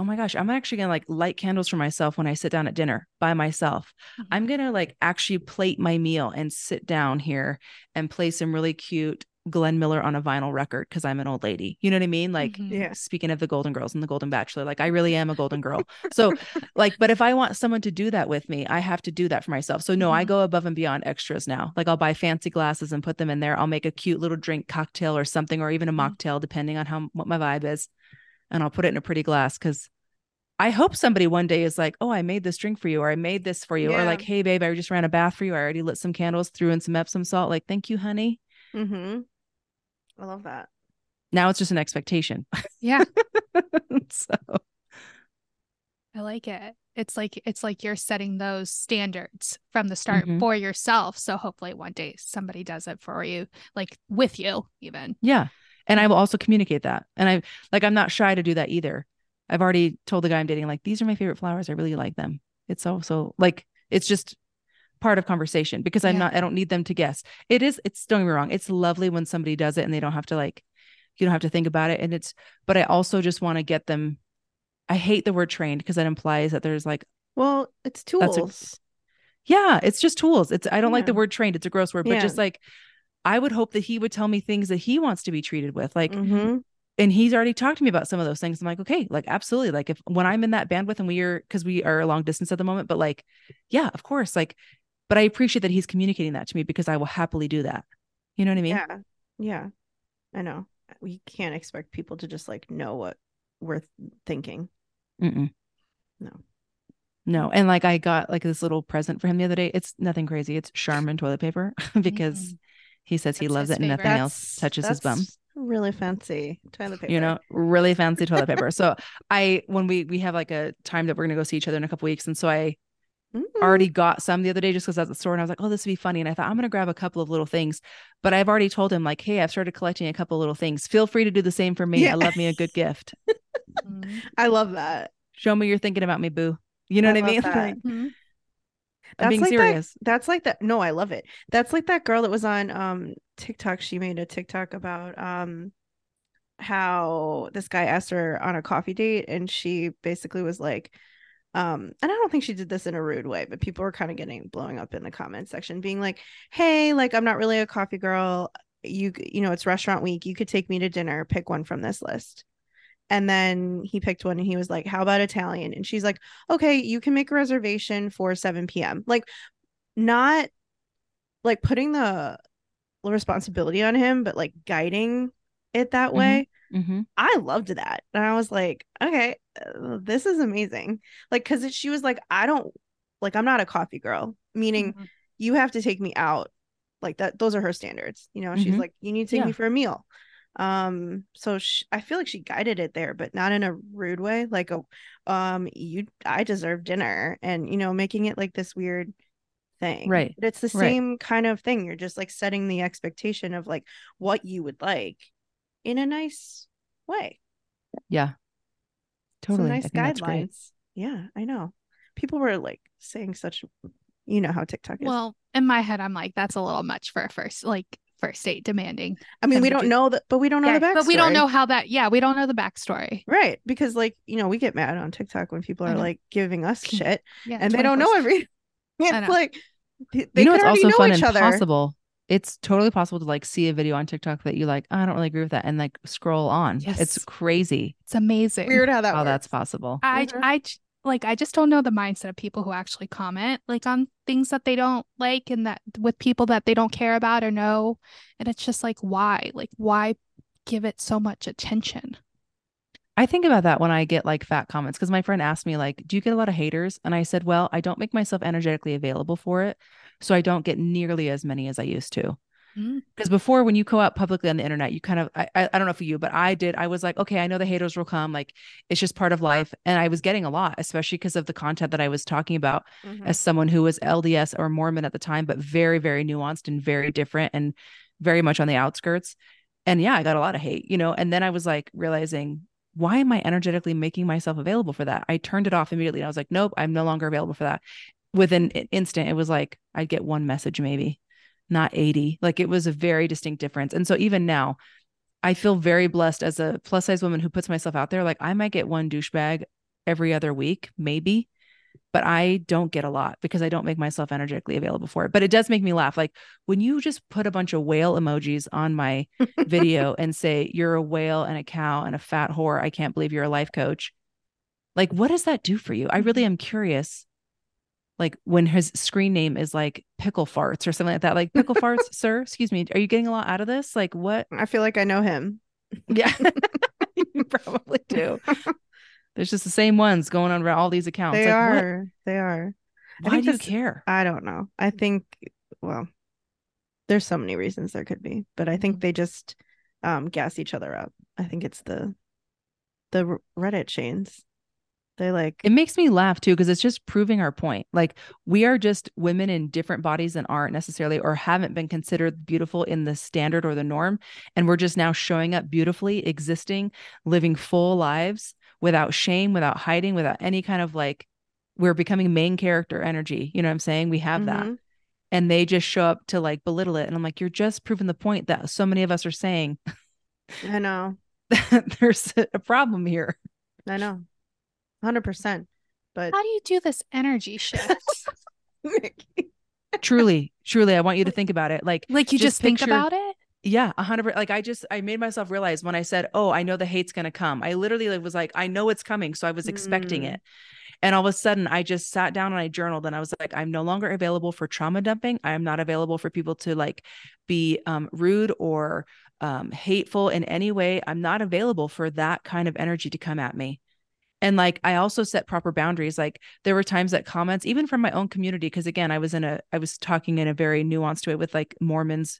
oh my gosh i'm actually gonna like light candles for myself when i sit down at dinner by myself i'm gonna like actually plate my meal and sit down here and play some really cute glenn miller on a vinyl record because i'm an old lady you know what i mean like Mhm. Yeah. speaking of the golden girls and the golden bachelor like i really am a golden girl so like but if i want someone to do that with me i have to do that for myself so no i Mhm. go above and beyond extras now like i'll buy fancy glasses and put them in there i'll make a cute little drink cocktail or something or even a Mhm. mocktail depending on how what my vibe is and i'll put it in a pretty glass because I hope somebody one day is like, oh, I made this drink for you, or I made this for you, or like, hey, babe, I just ran a bath for you. I already lit some candles, threw in some Epsom salt. Like, thank you, honey. Mm-hmm. I love that. Now it's just an expectation. Yeah, so I like it. It's like it's like you're setting those standards from the start Mhm. for yourself. So hopefully one day somebody does it for you, like with you even. yeah. And I will also communicate that. And I like I'm not shy to do that either. I've already told the guy I'm dating, like, these are my favorite flowers. I really like them. It's so so like it's just part of conversation because I'm Yeah. not I don't need them to guess. It is, it's don't get me wrong. It's lovely when somebody does it and they don't have to like you don't have to think about it. And it's but I also just want to get them. I hate the word trained because that implies that there's like, Well, it's That's a- tools. yeah, it's just tools. It's I don't like the word trained. It's a gross word, but Yeah. just like I would hope that he would tell me things that he wants to be treated with. Like mm-hmm. and he's already talked to me about some of those things. I'm like, okay, like absolutely. Like if when I'm in that bandwidth and we are because we are a long distance at the moment, but like, yeah, of course. Like, but I appreciate that he's communicating that to me because I will happily do that. You know what I mean? Yeah. Yeah. I know. We can't expect people to just like know what we're thinking. Mm-mm. No. No. And like I got like this little present for him the other day. It's nothing crazy. It's Charmin toilet paper because Mm. he says he loves it and nothing favorite. else touches his bum. Really fancy toilet paper. you know really fancy toilet paper so i when we we have like a time that we're gonna go see each other in a couple weeks and so i Mm. already got some the other day just because I was at the store and I was like, oh, this would be funny. And I thought I'm gonna grab a couple of little things. But I've already told him, like, hey, I've started collecting a couple of little things. Feel free to do the same for me. Yeah. I love me a good gift. Mhm. I love that. Show me you're thinking about me, boo. You know I what I mean? that. Like, Mhm. I'm That's being like that- That's like that. No, I love it. That's like that girl that was on um TikTok. She made a TikTok about um how this guy asked her on a coffee date and she basically was like um and I don't think she did this in a rude way, but people were kind of getting blowing up in the comment section being like, "Hey, like I'm not really a coffee girl. You you know, it's restaurant week. You could take me to dinner. Pick one from this list." And then he picked one and he was like, How about Italian? And she's like, Okay, you can make a reservation for 7 p.m. Like, not like putting the responsibility on him, but like guiding it that Mhm. way. Mhm. I loved that. And I was like, Okay, uh, this is amazing. Like, cause she was like, I don't like, I'm not a coffee girl, meaning Mhm. you have to take me out like that those are her standards you know she's Mhm. like you need to take Yeah. me for a meal um so sh- i feel like she guided it there but not in a rude way like a um you i deserve dinner and you know making it like this weird thing Right. but it's the Right. same kind of thing you're just like setting the expectation of like what you would like in a nice way Yeah. Totally. some nice think that's great. guidelines yeah i know people were like saying such you know how tiktok is Well, in my head, I'm like, that's a little much for a first, like first date demanding. I mean, we don't you- know that, but we don't know Yeah, the backstory. but we don't know how that. Yeah, we don't know the backstory. Right. Because, like, you know, we get mad on TikTok when people are like giving us shit Yeah, and they don't know 21st. everything. It's know. like, th- they you know could it's already also know fun each and other. possible it's totally possible to like see a video on tiktok that you like i don't really agree with that and like scroll on Yes. it's crazy It's amazing. Weird how that how works. that's possible I Mhm. I j- like I just don't know the mindset of people who actually comment like on things that they don't like and that with people that they don't care about or know and it's just like why like why give it so much attention I think about that when I get like fat comments because my friend asked me like, "Do you get a lot of haters?" And I said, "Well, I don't make myself energetically available for it, so I don't get nearly as many as I used to." Mm. Because before, when you go out publicly on the internet, you kind of I, I don't know for you, but I did. I was like, okay, I know the haters will come. Like it's just part of life, and I was getting a lot, especially because of the content that I was talking about Mhm. as someone who was LDS or Mormon at the time, but very, very nuanced and very different and very much on the outskirts. And yeah, I got a lot of hate, you know. And then I was like realizing, why am I energetically making myself available for that? I turned it off immediately. I was like, nope, I'm no longer available for that. Within an instant, it was like I'd get one message, maybe not 80. Like it was a very distinct difference. And so even now, I feel very blessed as a plus size woman who puts myself out there. Like I might get one douchebag every other week, maybe, but I don't get a lot because I don't make myself energetically available for it. But it does make me laugh. Like when you just put a bunch of whale emojis on my video and say, you're a whale and a cow and a fat whore. I can't believe you're a life coach. Like, what does that do for you? I really mm-hmm. am curious. Like when his screen name is like pickle farts or something like that. Like pickle farts, sir. Excuse me. Are you getting a lot out of this? Like what? I feel like I know him. Yeah, you probably do. There's just the same ones going on around all these accounts. They like, what- are. They are. I Why think do you care? I don't know. I think, well, there's so many reasons there could be, but I think Mhm. they just um gas each other up. I think it's the the Reddit chains. They like It makes me laugh too because it's just proving our point. Like we are just women in different bodies and aren't necessarily or haven't been considered beautiful in the standard or the norm. And we're just now showing up beautifully, existing, living full lives without shame, without hiding, without any kind of like, we're becoming main character energy. You know what I'm saying? We have that. Mhm. And they just show up to like belittle it. And I'm like, you're just proving the point that so many of us are saying I know. there's a problem here. I know. 100%. But how do you do this energy shift truly, truly, I want you to think about it. Like, like you Just just, think about it Yeah, a hundred. per- Like I just, I made myself realize when I said, "Oh, I know the hate's gonna come." I literally like, was like, "I know it's coming," so I was expecting Mm. it. And all of a sudden, I just sat down and I journaled, and I was like, "I'm no longer available for trauma dumping. I am not available for people to like be um, rude or um, hateful in any way. I'm not available for that kind of energy to come at me." And like I also set proper boundaries. Like there were times that comments, even from my own community, because again, I was in a, I was talking in a very nuanced way with like Mormons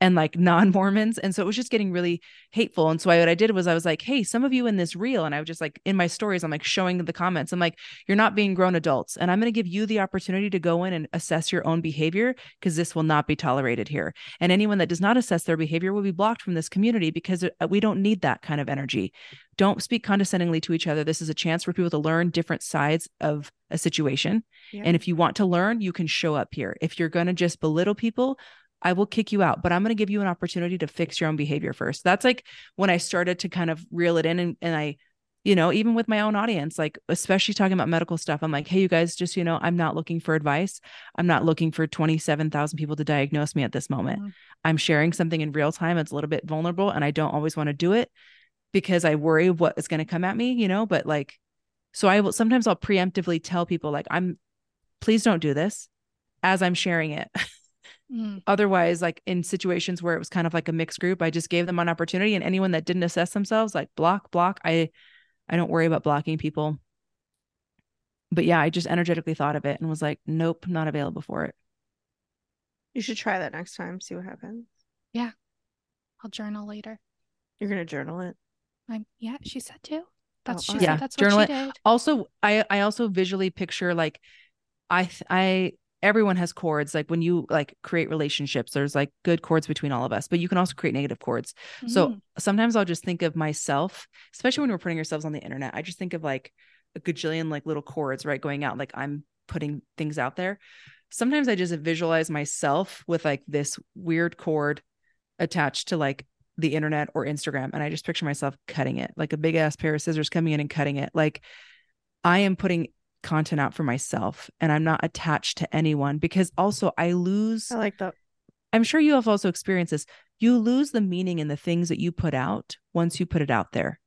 and like non-Mormons. And so it was just getting really hateful. And so I, what I did was I was like, hey, some of you in this reel, and I was just like in my stories, I'm like showing the comments. I'm like, you're not being grown adults. And I'm going to give you the opportunity to go in and assess your own behavior because this will not be tolerated here. And anyone that does not assess their behavior will be blocked from this community because uh, we don't need that kind of energy. Don't speak condescendingly to each other. This is a chance for people to learn different sides of a situation. Yeah. And if you want to learn, you can show up here. If you're going to just belittle people, I will kick you out, but I'm going to give you an opportunity to fix your own behavior first. That's like when I started to kind of reel it in and, and I, you know, even with my own audience, like especially talking about medical stuff, I'm like, hey, you guys, just, you know, I'm not looking for advice. I'm not looking for 27,000 people to diagnose me at this moment. Mhm. I'm sharing something in real time. It's a little bit vulnerable and I don't always want to do it because I worry what is going to come at me, you know, but like, so I will sometimes I'll preemptively tell people like, I'm, please don't do this as I'm sharing it. Mm. otherwise like in situations where it was kind of like a mixed group i just gave them an opportunity and anyone that didn't assess themselves like block block i i don't worry about blocking people but yeah i just energetically thought of it and was like nope not available for it you should try that next time. See what happens. Yeah. I'll journal later. You're going to journal it. I'm yeah, she said too. That's she alright. said Yeah, that's journal what it. she did. also i i also visually picture like i th- i everyone has cords like when you like create relationships there's like good cords between all of us but you can also create negative cords So Mm. sometimes I'll just think of myself, especially when we're putting ourselves on the internet. I just think of like a gajillion like little cords, right? Going out, like I'm putting things out there. Sometimes I just visualize myself with like this weird cord attached to like the internet or Instagram. And I just picture myself cutting it like a big ass pair of scissors coming in and cutting it. Like I am putting content out for myself and I'm not attached to anyone because also I lose. I like that. I'm sure you have also experienced this. You lose the meaning in the things that you put out once you put it out there.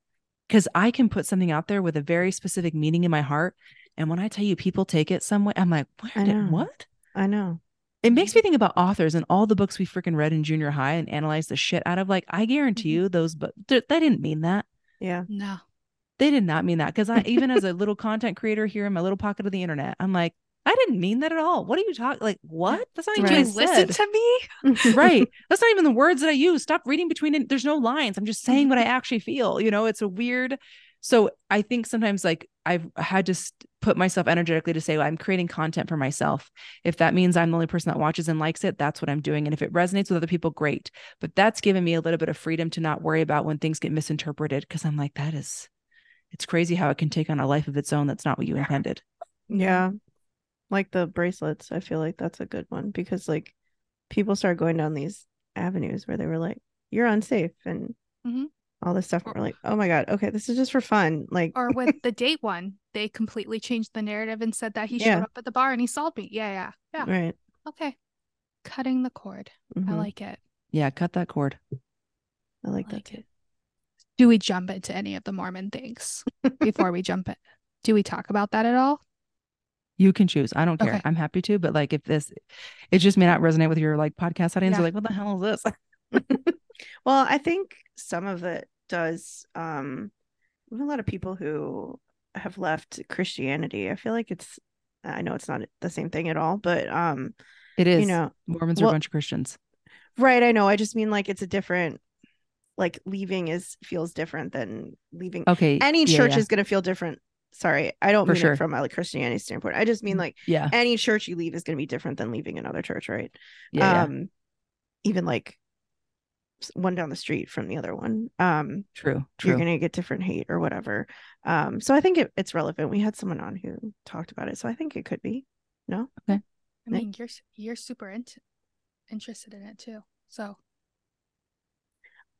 Because I can put something out there with a very specific meaning in my heart. And when I tell you people take it some way, I'm like, where did what? I know. It makes me think about authors and all the books we freaking read in junior high and analyzed the shit out of. Like, I guarantee Mm-hmm. you, those books they didn't mean that. Yeah. No. They did not mean that. Because I, even as a little content creator here in my little pocket of the internet, I'm like, I didn't mean that at all. What are you talking? Like, what? That's not even Right. what You I listen to me. right. That's not even the words that I use. Stop reading between it. There's no lines. I'm just saying what I mm-hmm. actually feel. You know, it's a weird. So I think sometimes like I've had to st- put myself energetically to say, well, I'm creating content for myself. If that means I'm the only person that watches and likes it, that's what I'm doing. And if it resonates with other people, great. But that's given me a little bit of freedom to not worry about when things get misinterpreted. Cause I'm like, that is, it's crazy how it can take on a life of its own. That's not what you intended. Yeah. Like the bracelets. I feel like that's a good one because like people started going down these avenues where they were like, you're unsafe and Mhm. all this stuff. Or- And we're like, oh my God, okay, this is just for fun. Like, Or with the date one, they completely changed the narrative and said that he Yeah. showed up at the bar and he saw me. Yeah, yeah, yeah. right. Okay. Cutting the cord. I Mhm. like it. Yeah. Cut that cord. I like I that like too. It. Do we jump into any of the Mormon things before we jump in? Do we talk about that at all? You can choose. I don't care. Okay. I'm happy to, but like if this, it just may not resonate with your like podcast audience. Yeah. They're like, what the hell is this? Well, I think some of it does. Um, we have a lot of people who have left Christianity. I feel like it's, I know it's not the same thing at all, but um, It is. you know, Mormons are well- a bunch of Christians. right. I know. I just mean like it's a different, like leaving is feels different than leaving. Okay. Any yeah, church yeah. is going to feel different. Sorry, I don't For mean sure. it from a like Christianity standpoint. I just mean like Yeah. any church you leave is going to be different than leaving another church, right? Yeah. yeah. um even like one down the street from the other one um True. you're going to get different hate or whatever um so i think it, it's relevant we had someone on who talked about it so i think it could be No. Okay. I Nick? mean, you're you're super into interested in it too. So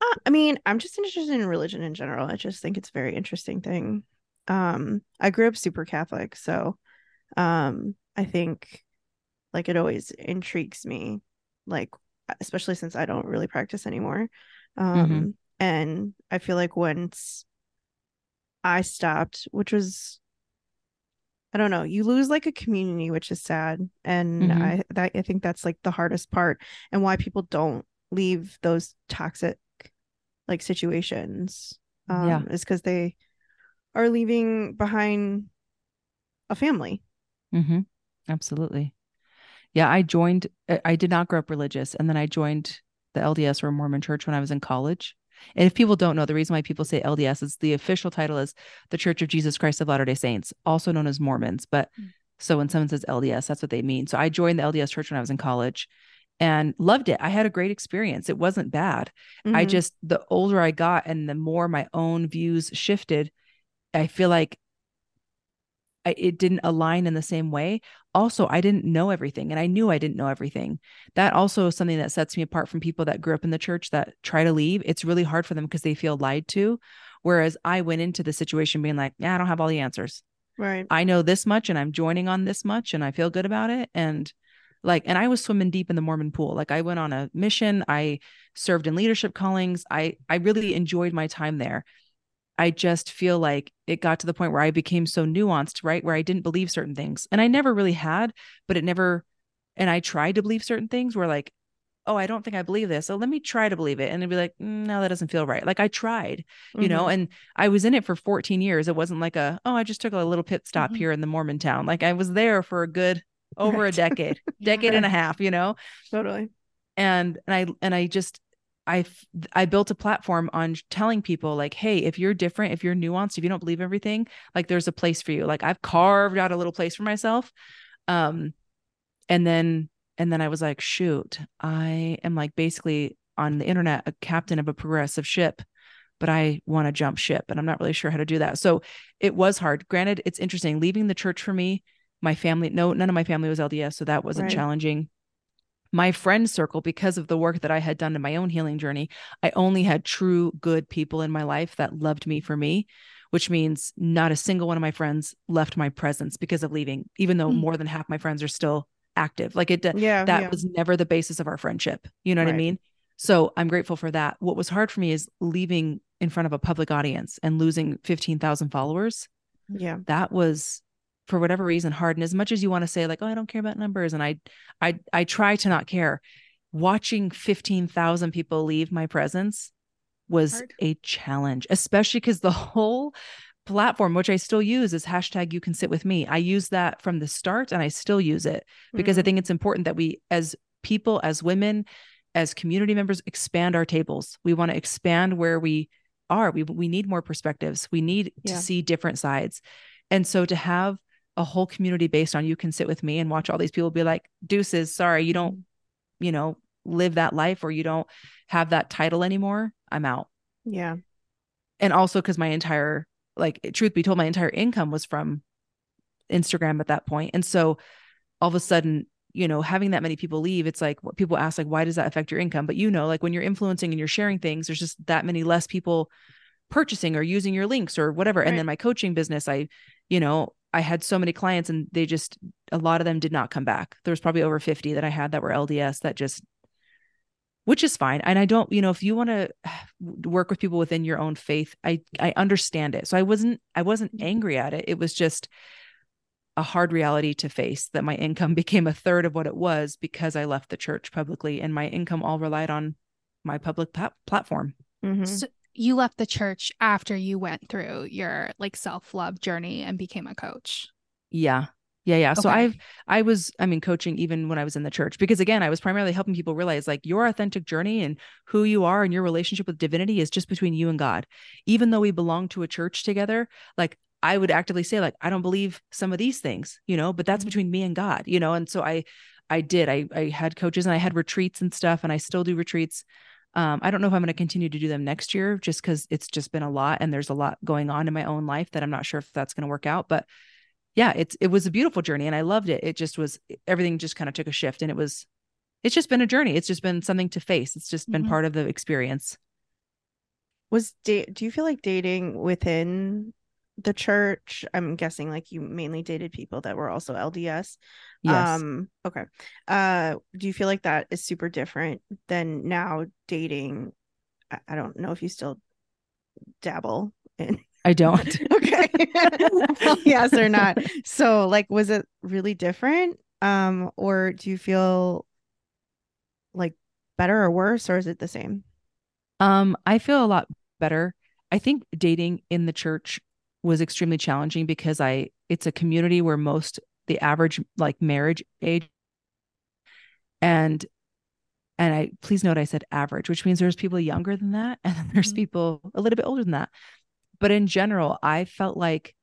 uh, i mean i'm just interested in religion in general. I just think it's a very interesting thing. Um i grew up super catholic so um i think like it always intrigues me like especially since i don't really practice anymore. Um and i feel like once i stopped which was i don't know you lose like a community which is sad and Mhm. i that i think that's like the hardest part and why people don't leave those toxic like situations um Yeah. is because they are leaving behind a family Mm-hmm. Absolutely. Yeah. I joined, I- did not grow up religious. And then I joined the LDS or Mormon church when I was in college. And if people don't know, the reason why people say LDS is the official title is the Church of Jesus Christ of Latter day Saints, also known as Mormons. But Mm. so when someone says LDS, that's what they mean. So I joined the LDS church when I was in college and loved it. I had a great experience. It wasn't bad. I Mhm. just, the older I got and the more my own views shifted, I feel like I, it didn't align in the same way. Also, I didn't know everything and I knew I didn't know everything. That also is something that sets me apart from people that grew up in the church that try to leave. It's really hard for them because they feel lied to. Whereas I went into the situation being like, yeah, I don't have all the answers. right I know this much and I'm joining on this much and I feel good about it. And like, and I was swimming deep in the Mormon pool. Like I went on a mission. I served in leadership callings. I I really enjoyed my time there. I just feel like it got to the point where I became so nuanced, right? Where I didn't believe certain things. And I never really had, but it never and I tried to believe certain things where like, oh, I don't think I believe this. So let me try to believe it. And it'd be like, "Mm, no, that doesn't feel right. Like I tried you know Mhm. and i was in it for 14 years it wasn't like a oh i just took a little pit stop Mhm. here in the mormon town like i was there for a good over a Right. decade Yeah. decade and a half you know? Totally. And and i and i just I, I built a platform on telling people like hey if you're different if you're nuanced if you don't believe everything like there's a place for you. Like i've carved out a little place for myself um and then and then i was like shoot i am like basically on the internet a captain of a progressive ship but i want to jump ship and i'm not really sure how to do that. So it was hard. Granted it's interesting. Leaving the church for me my family no none of my family was lds so that wasn't Right. challenging my friend circle because of the work that I had done in my own healing journey, I only had true good people in my life that loved me for me, which means not a single one of my friends left my presence because of leaving, even though Mm. more than half my friends are still active. Like it, Yeah. that yeah. was never the basis of our friendship. You know what I mean? So I'm grateful for that. What was hard for me is leaving in front of a public audience and losing 15,000 followers. yeah. That was for whatever reason hard. And as much as you want to say like, oh, I don't care about numbers. And I, I, I try to not care. Watching 15,000 people leave my presence was Hard. a challenge, especially because the whole platform, which I still use is hashtag you can sit with me. I use that from the start and I still use it because I Mhm. think it's important that we, as people, as women, as community members, expand our tables. We want to expand where we are. We we need more perspectives. We need to see different sides. And so to have a whole community based on you can sit with me and watch all these people be like, deuces, sorry, you don't, you know, live that life or you don't have that title anymore. I'm out. yeah. And also because my entire, like, truth be told, my entire income was from Instagram at that point. And so all of a sudden, you know, having that many people leave, it's like what people ask, like, why does that affect your income? But you know, like when you're influencing and you're sharing things, there's just that many less people purchasing or using your links or whatever. And then my coaching business, I, you know, I had so many clients and they just, a lot of them did not come back. There was probably over 50 that I had that were LDS that just, which is fine. And I don't, you know, if you want to work with people within your own faith, I, I understand it. So I wasn't, I wasn't angry at it. It was just, a hard reality to face that my income became a third of what it was because I left the church publicly and my income all relied on my public plat- platform. Mhm. So you left the church after you went through your like self-love journey and became a coach. Yeah. Yeah, yeah. So I've I was I mean coaching even when I was in the church because again, I was primarily helping people realize like your authentic journey and who you are and your relationship with divinity is just between you and God. Even though we belong to a church together, like I would actively say like I don't believe some of these things, you know, but that's Mhm. between me and God, you know. And so I I did. I I had coaches and I had retreats and stuff and I still do retreats. Um, I don't know if I'm going to continue to do them next year just because it's just been a lot and there's a lot going on in my own life that I'm not sure if that's going to work out. But yeah, it's it was a beautiful journey and I loved it. It just was everything just kind of took a shift and it was it's just been a journey. It's just been something to face. It's just been Mhm. part of the experience. Was date? Do you feel like dating within the church? I'm guessing like you mainly dated people that were also LDS. Yes. Um. Okay. Uh. Do you feel like that is super different than now dating? I, I don't know if you still dabble in. I don't. okay. yes or not. So like, was it really different? Um. Or do you feel like better or worse, or is it the same? Um, I feel a lot better. I think dating in the church was extremely challenging because I it's a community where most the average like marriage age and and I please note I said average, which means there's people younger than that and then there's Mhm. people a little bit older than that. But in general, I felt like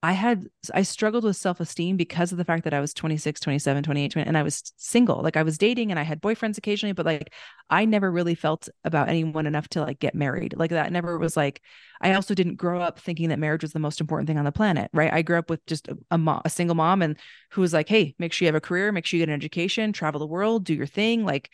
I had I struggled with self-esteem because of the fact that I was 26, 27, 28, 20, and I was single. Like I was dating and I had boyfriends occasionally, but like I never really felt about anyone enough to like get married. Like that never was like I also didn't grow up thinking that marriage was the most important thing on the planet, right? I grew up with just a, a, mom, a single mom and who was like, "Hey, make sure you have a career, make sure you get an education, travel the world, do your thing." Like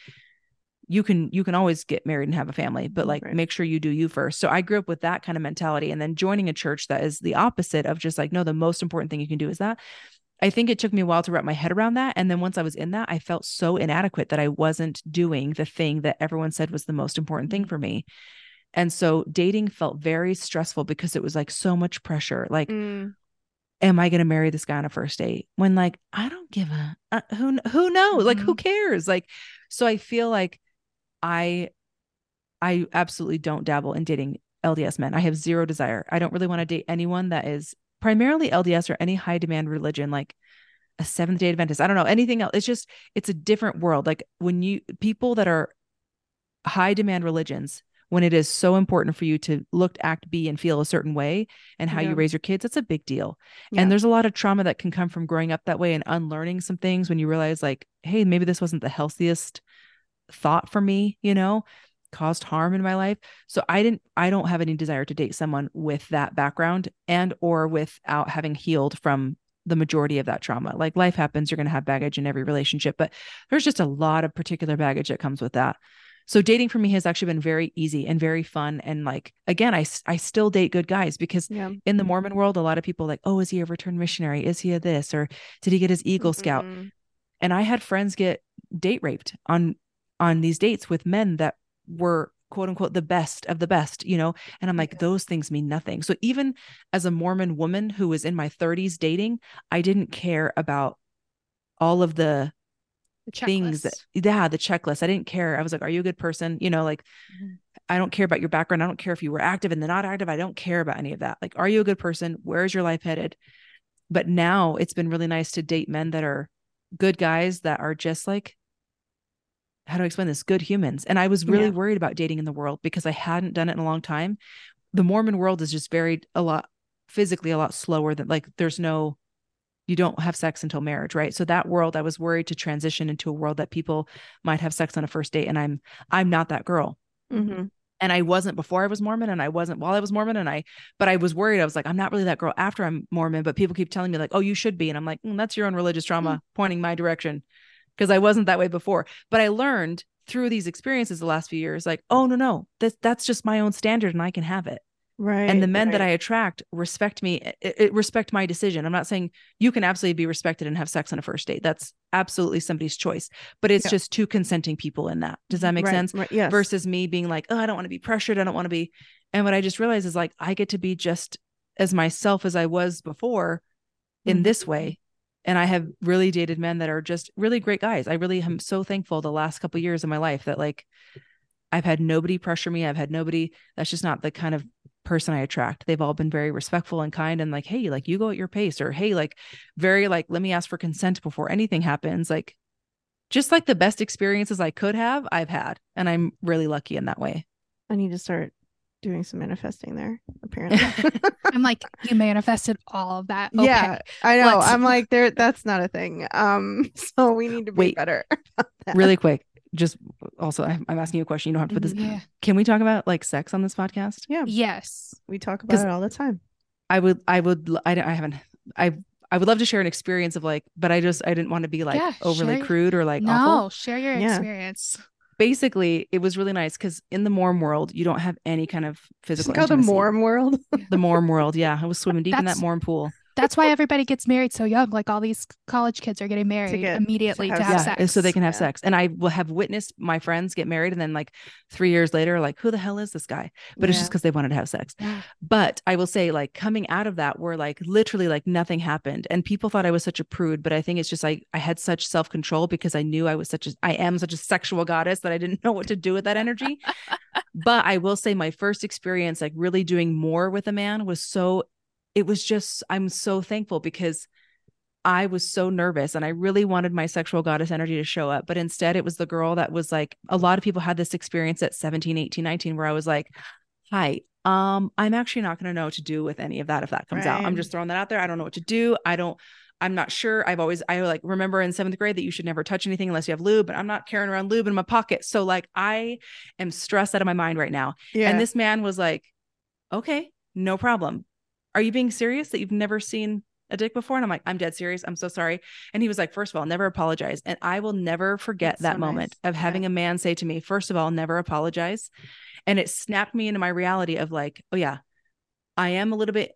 you can you can always get married and have a family but like Right. make sure you do you first so i grew up with that kind of mentality and then joining a church that is the opposite of just like no the most important thing you can do is that i think it took me a while to wrap my head around that and then once i was in that i felt so inadequate that i wasn't doing the thing that everyone said was the most important thing for me and so dating felt very stressful because it was like so much pressure like Mm, am I going to marry this guy on a first date? When like I don't give a uh, who who knows? Like who cares? Like so I feel like I I absolutely don't dabble in dating LDS men. I have zero desire. I don't really want to date anyone that is primarily LDS or any high demand religion like a Seventh Day Adventist. I don't know anything else. It's just it's a different world. Like when you people that are high demand religions when it is so important for you to look, act, be, and feel a certain way and how Yeah. you raise your kids, that's a big deal. Yeah. And there's a lot of trauma that can come from growing up that way and unlearning some things when you realize, like, hey, maybe this wasn't the healthiest thought for me, you know, caused harm in my life. So I didn't, I don't have any desire to date someone with that background and or without having healed from the majority of that trauma. Like life happens, you're going to have baggage in every relationship, but there's just a lot of particular baggage that comes with that. So dating for me has actually been very easy and very fun. And like, again, I, I still date good guys because Yeah. in the Mormon world, a lot of people like, oh, is he a returned missionary? Is he a this? Or did he get his Eagle Scout? Mhm. And I had friends get date raped on on these dates with men that were quote unquote the best of the best, you know? And I'm like, Yeah. those things mean nothing. So even as a Mormon woman who was in my 30s dating, I didn't care about all of the The things that yeah the checklist. I didn't care. I was like are you a good person? You know like Mhm. i don't care about your background. I don't care if you were active and then not active. I don't care about any of that. Like are you a good person? Where's your life headed? But now it's been really nice to date men that are good guys that are just like how do i explain this good humans. And i was really Yeah. worried about dating in the world because i hadn't done it in a long time. The mormon world is just very a lot physically a lot slower than like there's no you don't have sex until marriage right? So that world i was worried to transition into a world that people might have sex on a first date and i'm i'm not that girl. Mhm. and i wasn't before i was mormon and i wasn't while i was mormon and i but i was worried. I was like i'm not really that girl after i'm mormon but people keep telling me like oh you should be and i'm like "Mm, that's your own religious trauma pointing my direction because i wasn't that way before but i learned through these experiences the last few years like oh no no that, that's just my own standard and i can have it Right. and the men that. I attract respect me, it, it respect my decision. I'm not saying you can absolutely be respected and have sex on a first date. That's absolutely somebody's choice, but it's Yeah. just two consenting people in that. Does that make Right, sense? Right. Yes. Versus me being like, oh, I don't want to be pressured. I don't want to be. And what I just realized is like, I get to be just as myself as I was before in Mhm. this way. And I have really dated men that are just really great guys. I really am so thankful the last couple years of my life that like I've had nobody pressure me. I've had nobody. That's just not the kind of person I attract. They've all been very respectful and kind and like, hey, like you go at your pace, or hey, like very like, let me ask for consent before anything happens. Like just like the best experiences I could have, I've had. And I'm really lucky in that way. I need to start doing some manifesting there. Apparently. I'm like, you manifested all of that. Okay. Yeah, I know. let's- I'm like, there. That's not a thing. Um, so we need to be Wait. better. really quick. Just also, I'm I'm asking you a question. You don't have to put this. Yeah. Can we talk about like sex on this podcast? Yeah, Yes. we talk about it all the time. I would, I would, I, don't- I haven't, I, I would love to share an experience of like, but I just, I didn't want to be like Yeah, overly crude or like no, awful. share your Yeah. experience. Basically, it was really nice because in the Morm world, you don't have any kind of It's physical. called the. Morm world. The Morm world, yeah. I was swimming deep in that That's- Morm pool. That's why everybody gets married so young. Like all these college kids are getting married get- immediately to to have have, yeah, sex. so they can have Yeah. sex. And I will have witnessed my friends get married, and then like three years later, like who the hell is this guy? But it's just because they wanted to have sex. But I will say, like coming out of that, where like literally like nothing happened, and people thought I was such a prude. But I think it's just like I had such self control because I knew I was such a I am such a sexual goddess that I didn't know what to do with that energy. but I will say, my first experience, like really doing more with a man, was so. It was just I'm so thankful because I was so nervous and I really wanted my sexual goddess energy to show up. But instead, it was the girl that was like, a lot of people had this experience at 17, 18, 19, where I was like, hi, um, I'm actually not going to know what to do with any of that if that comes out. I'm just throwing that out there. I don't know what to do. I don't, I'm not sure. I've always, I like remember in seventh grade that you should never touch anything unless you have lube, but I'm not carrying around lube in my pocket. So like, I am stressed out of my mind right now. Yeah. And this man was like, okay, no problem. Are you being serious that you've never seen a dick before? And I'm like, I'm dead serious. I'm so sorry. And he was like, first of all, never apologize. And I will never forget That's that so moment nice. of having Yeah. a man say to me, first of all, never apologize. And it snapped me into my reality of like, oh yeah, I am a little bit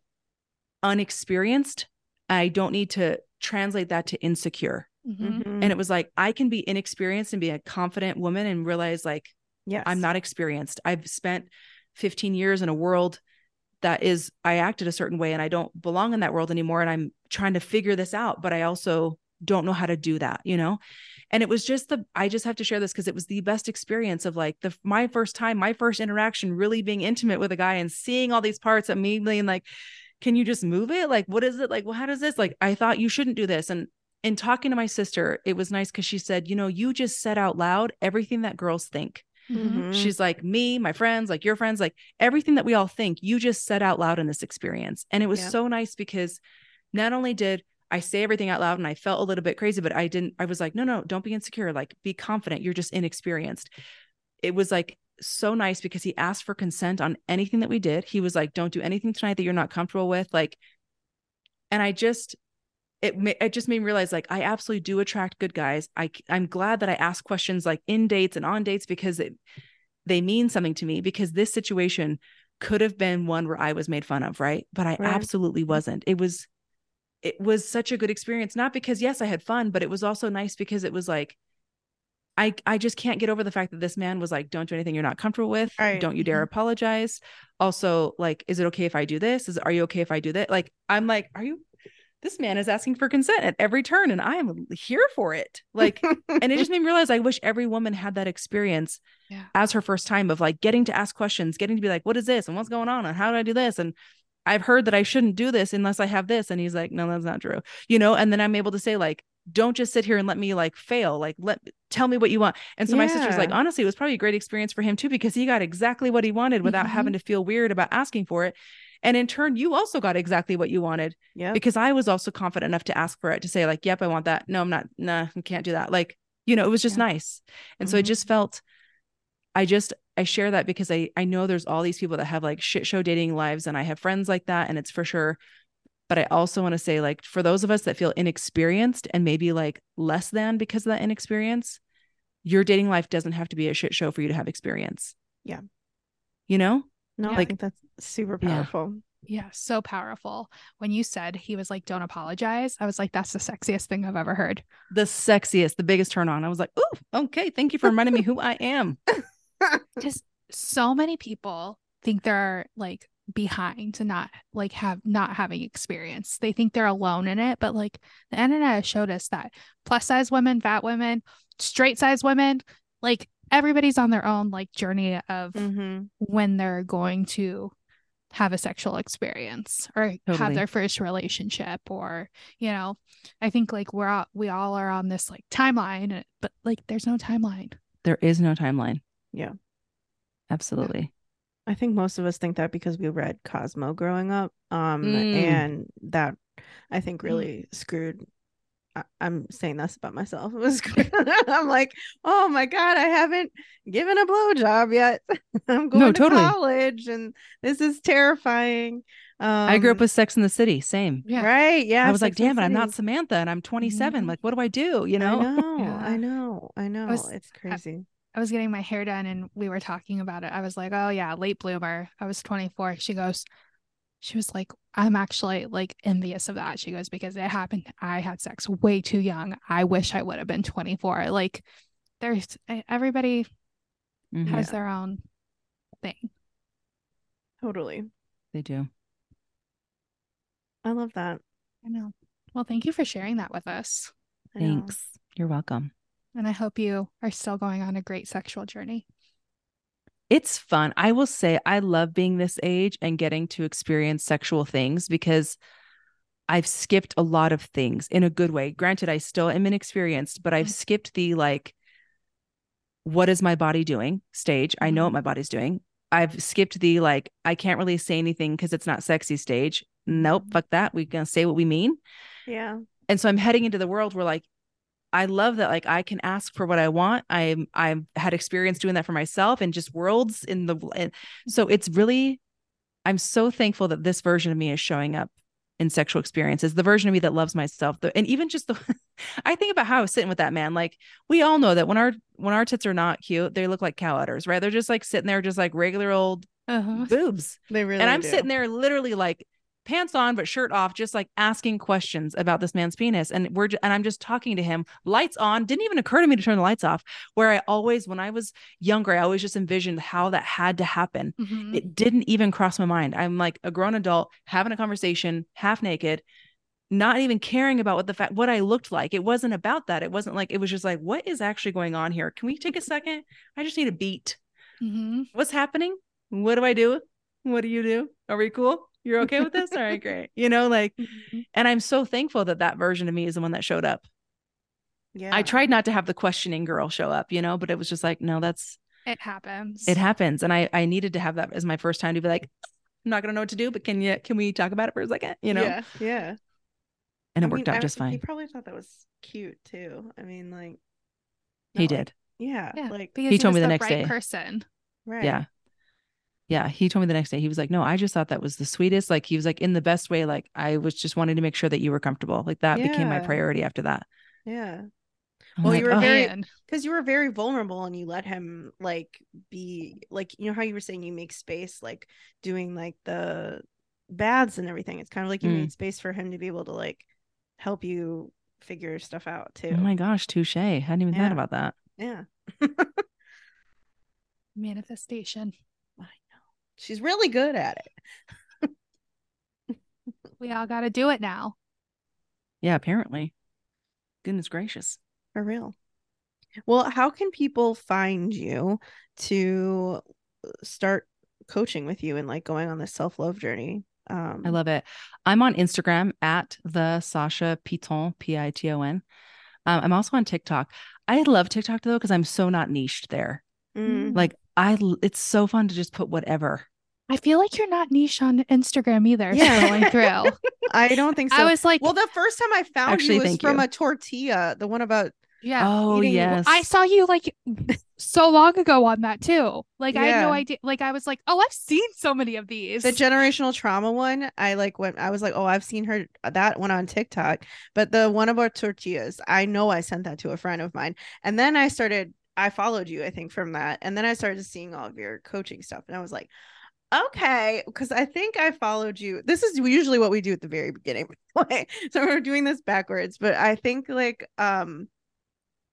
unexperienced. I don't need to translate that to insecure. Mhm. Mhm. And it was like, I can be inexperienced and be a confident woman and realize like, yes, I'm not experienced. I've spent 15 years in a world that is I acted a certain way and I don't belong in that world anymore and I'm trying to figure this out, but I also don't know how to do that, you know? And it was just the I just have to share this because it was the best experience of like the my first time, my first interaction really being intimate with a guy and seeing all these parts of me being like, can you just move it? Like, what is it? Like, well, how does this? Like, I thought you shouldn't do this. And in talking to my sister, it was nice because she said, you know, you just said out loud everything that girls think. Mhm. Mhm. She's like me, my friends, like your friends, like everything that we all think, you just said out loud in this experience. And it was so nice because not only did I say everything out loud and I felt a little bit crazy, but I didn't, I was like, no, no, don't be insecure. Like be confident. You're just inexperienced. It was like so nice because he asked for consent on anything that we did. He was like, don't do anything tonight that you're not comfortable with. Like, and I just, it it just made me realize like I absolutely do attract good guys. I I'm glad that I ask questions like in dates and on dates because it they mean something to me because this situation could have been one where I was made fun of, right? But I Right. absolutely mm-hmm. wasn't. It was it was such a good experience not because yes, I had fun, but it was also nice because it was like I I just can't get over the fact that this man was like don't do anything you're not comfortable with. Right. Don't you dare mm-hmm. apologize. Also, like is it okay if I do this? Is are you okay if I do that? Like I'm like are you this man is asking for consent at every turn and I am here for it. Like and it just made me realize I wish every woman had that experience Yeah. as her first time of like getting to ask questions, getting to be like, what is this and what's going on and how do I do this? And I've heard that I shouldn't do this unless I have this. And he's like, no, that's not true. You know, and then I'm able to say, like, don't just sit here and let me like fail. Like, let tell me what you want. And so my sister's like, honestly, it was probably a great experience for him too, because he got exactly what he wanted without Mhm. having to feel weird about asking for it. And in turn, you also got exactly what you wanted yeah. because I was also confident enough to ask for it to say, like, yep, I want that. No, I'm not. Nah, I can't do that. Like, you know, it was just Yeah. nice. And so it Mhm. just felt, I just, I share that because I, I know there's all these people that have like shit show dating lives and I have friends like that. And it's for sure. But I also want to say, like, for those of us that feel inexperienced and maybe like less than because of that inexperience, your dating life doesn't have to be a shit show for you to have experience. Yeah. You know? No, I think that's super powerful. Yeah, so powerful. When you said he was like, don't apologize, I was like, that's the sexiest thing I've ever heard. The sexiest, the biggest turn on. I was like, oh, okay. Thank you for reminding me who I am. Just so many people think they're like behind to not like have not having experience. They think they're alone in it, but like the internet has showed us that plus size women, fat women, straight size women, like everybody's on their own like journey of Mm-hmm. when they're going to have a sexual experience or have their first relationship or you know i think like we're all we all are on this like timeline but like there's no timeline There is no timeline. Yeah. Absolutely. I think most of us think that because we read Cosmo growing up. Um, Mm. and that I think Mm. really screwed. I- I'm saying this about myself. It was. I'm like, oh my god, I haven't given a blowjob yet. I'm going No, to totally. college, and this is terrifying. Um, I grew up with Sex in the City. Same. yeah right. Yeah, I was like, Sex and damn the it, I'm not Samantha and I'm 27. Mhm. Like, what do I do? You know? I know. Yeah. I know. I know. was- it's crazy. i was getting my hair done and we were talking about it i was like oh yeah late bloomer i was 24 she goes she was like i'm actually like envious of that she goes because it happened i had sex way too young i wish i would have been 24 like there's everybody Mhm. has their own thing Totally. They do. I love that. I know. Well, thank you for sharing that with us. Thanks. You're welcome. And I hope you are still going on a great sexual journey. It's fun. I will say I love being this age and getting to experience sexual things because I've skipped a lot of things in a good way. Granted, I still am inexperienced, but I've Mhm. skipped the like, what is my body doing stage? I know what Mhm. my body's doing. I've skipped the like, I can't really say anything because it's not sexy stage. Nope, Mhm. fuck that. We're going to say what we mean. Yeah. and so i'm heading into the world where like i love that like i can ask for what i want i'm i've had experience doing that for myself and just worlds in the and so it's really i'm so thankful that this version of me is showing up in sexual experiences the version of me that loves myself the, and even just the i think about how i was sitting with that man like we all know that when our when our tits are not cute they look like cow udders right they're just like sitting there just like regular old Uh-huh. boobs They really and I'm do. sitting there literally like pants on but shirt off, just like asking questions about this man's penis. And we're and I'm just talking to him, lights on. Didn't even occur to me to turn the lights off. Where I always, when I was younger, I always just envisioned how that had to happen. Mhm. It didn't even cross my mind. I'm like a grown adult having a conversation, half naked, not even caring about what the fact what I looked like. It wasn't about that. It wasn't like it was just like, what is actually going on here? Can we take a second? I just need a beat Mhm. what's happening? What do I do? What do you do? Are we cool? You're okay with this? All right, great. You know, like, Mhm. and I'm so thankful that that version of me is the one that showed up. Yeah. I tried not to have the questioning girl show up, you know, but it was just like, no, that's It happens. it happens, and I I needed to have that as my first time to be like, I'm not gonna know what to do, but can you can we talk about it for a second? You know, Yeah. Yeah. and it I worked mean, out I- just fine. He probably thought that was cute too. I mean, like He not like- did, yeah. Yeah, Like because He told was me the next right day. person. right. yeah. Yeah, he told me the next day. He was like, "No, I just thought that was the sweetest." Like he was like in the best way. Like I was just wanting to make sure that you were comfortable. Like that became my priority after that. Yeah. I'm Well, like, you were "Oh." very- Because you were very vulnerable and you let him like be like you know how you were saying you make space like doing like the baths and everything. It's kind of like you Mm. made space for him to be able to like help you figure stuff out too. Oh my gosh, touche. I hadn't even Yeah. thought about that. yeah. Manifestation. She's really good at it. We all got to do it now. Yeah, apparently. Goodness gracious. For real. Well, how can people find you to uh, start coaching with you and like going on this self-love journey? Um I love it. I'm on Instagram at the Sasha Piton, P I T O N. Um, I'm also on TikTok. I love TikTok though because I'm so not niched there. mm, Like I, l- it's so fun to just put whatever. I feel like you're not niche on Instagram either. Yeah. Scrolling through. I don't think so. I was like, well, the first time I found Actually, you was from you. a tortilla, the one about yeah. oh eating- yes, I saw you like so long ago on that too. Like I had no idea. Like I was like, oh, I've seen so many of these. the generational trauma one. I like went. I was like, oh, I've seen her uh, that one on TikTok, but the one about tortillas, I know I sent that to a friend of mine, and then I started. I followed you, I think, from that, and then I started seeing all of your coaching stuff, and I was like, okay, because I think I followed you. This is usually what we do at the very beginning, so we're doing this backwards, but I think like um,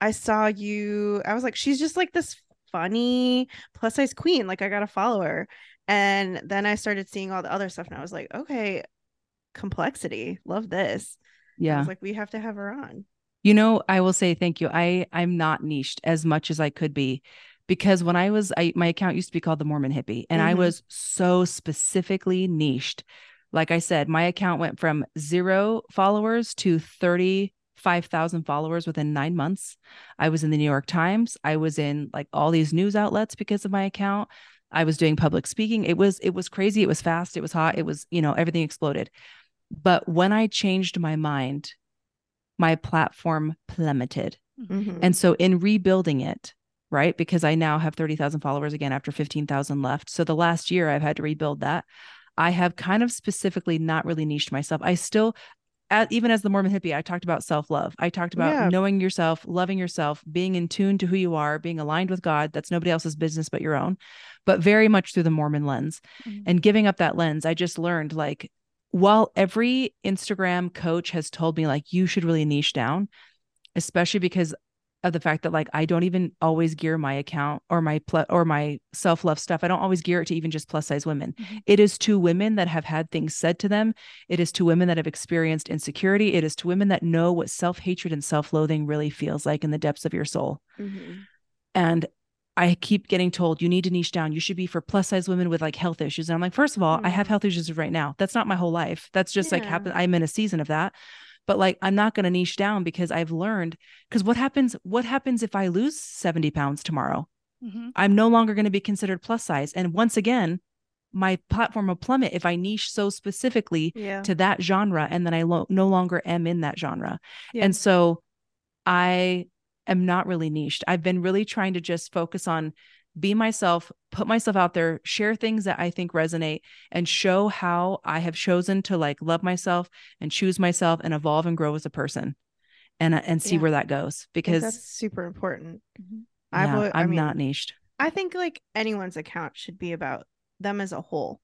I saw you. I was like, she's just like this funny plus size queen. Like I gotta follow her. And then I started seeing all the other stuff, and I was like, okay, complexity. Love this. Yeah. like, we have to have her on. You know, I will say thank you. I I'm not niched as much as I could be because when I was I my account used to be called the Mormon Hippie and I Mhm. was so specifically niched. Like I said, my account went from 0 followers to 35,000 followers within 9 months. I was in the New York Times, I was in like all these news outlets because of my account. I was doing public speaking. It was it was crazy, it was fast, it was hot, it was, you know, everything exploded. But when I changed my mind, my platform plummeted. Mhm. And so in rebuilding it, right? Because I now have 30,000 followers again after 15,000 left. So the last year I've had to rebuild that. I have kind of specifically not really niched myself. I still at, even as the Mormon hippie, I talked about self-love. I talked about Yeah. knowing yourself, loving yourself, being in tune to who you are, being aligned with God. That's nobody else's business but your own, but very much through the Mormon lens. Mhm. And giving up that lens, I just learned like while every Instagram coach has told me like you should really niche down, especially because of the fact that like I don't even always gear my account or my pl- or my self-love stuff. I don't always gear it to even just plus size women. Mhm. It is to women that have had things said to them. It is to women that have experienced insecurity. It is to women that know what self-hatred and self-loathing really feels like in the depths of your soul. Mhm. And I keep getting told you need to niche down. You should be for plus size women with like health issues. And I'm like, first of all, I have health issues right now. That's not my whole life. That's just like happen. I'm in a season of that. But like, I'm not going to niche down because I've learned. Because what happens? What happens if I lose 70 pounds tomorrow? Mhm. I'm no longer going to be considered plus size. And once again, my platform will plummet if I niche so specifically Yeah. to that genre and then I lo- no longer am in that genre. Yeah. And so I am not really niched. I've been really trying to just focus on be myself, put myself out there, share things that I think resonate and show how I have chosen to like love myself and choose myself and evolve and grow as a person. And and see Yeah. where that goes because that's super important. Mhm. I've yeah, al- I I'm mean, not niched. I think like anyone's account should be about them as a whole.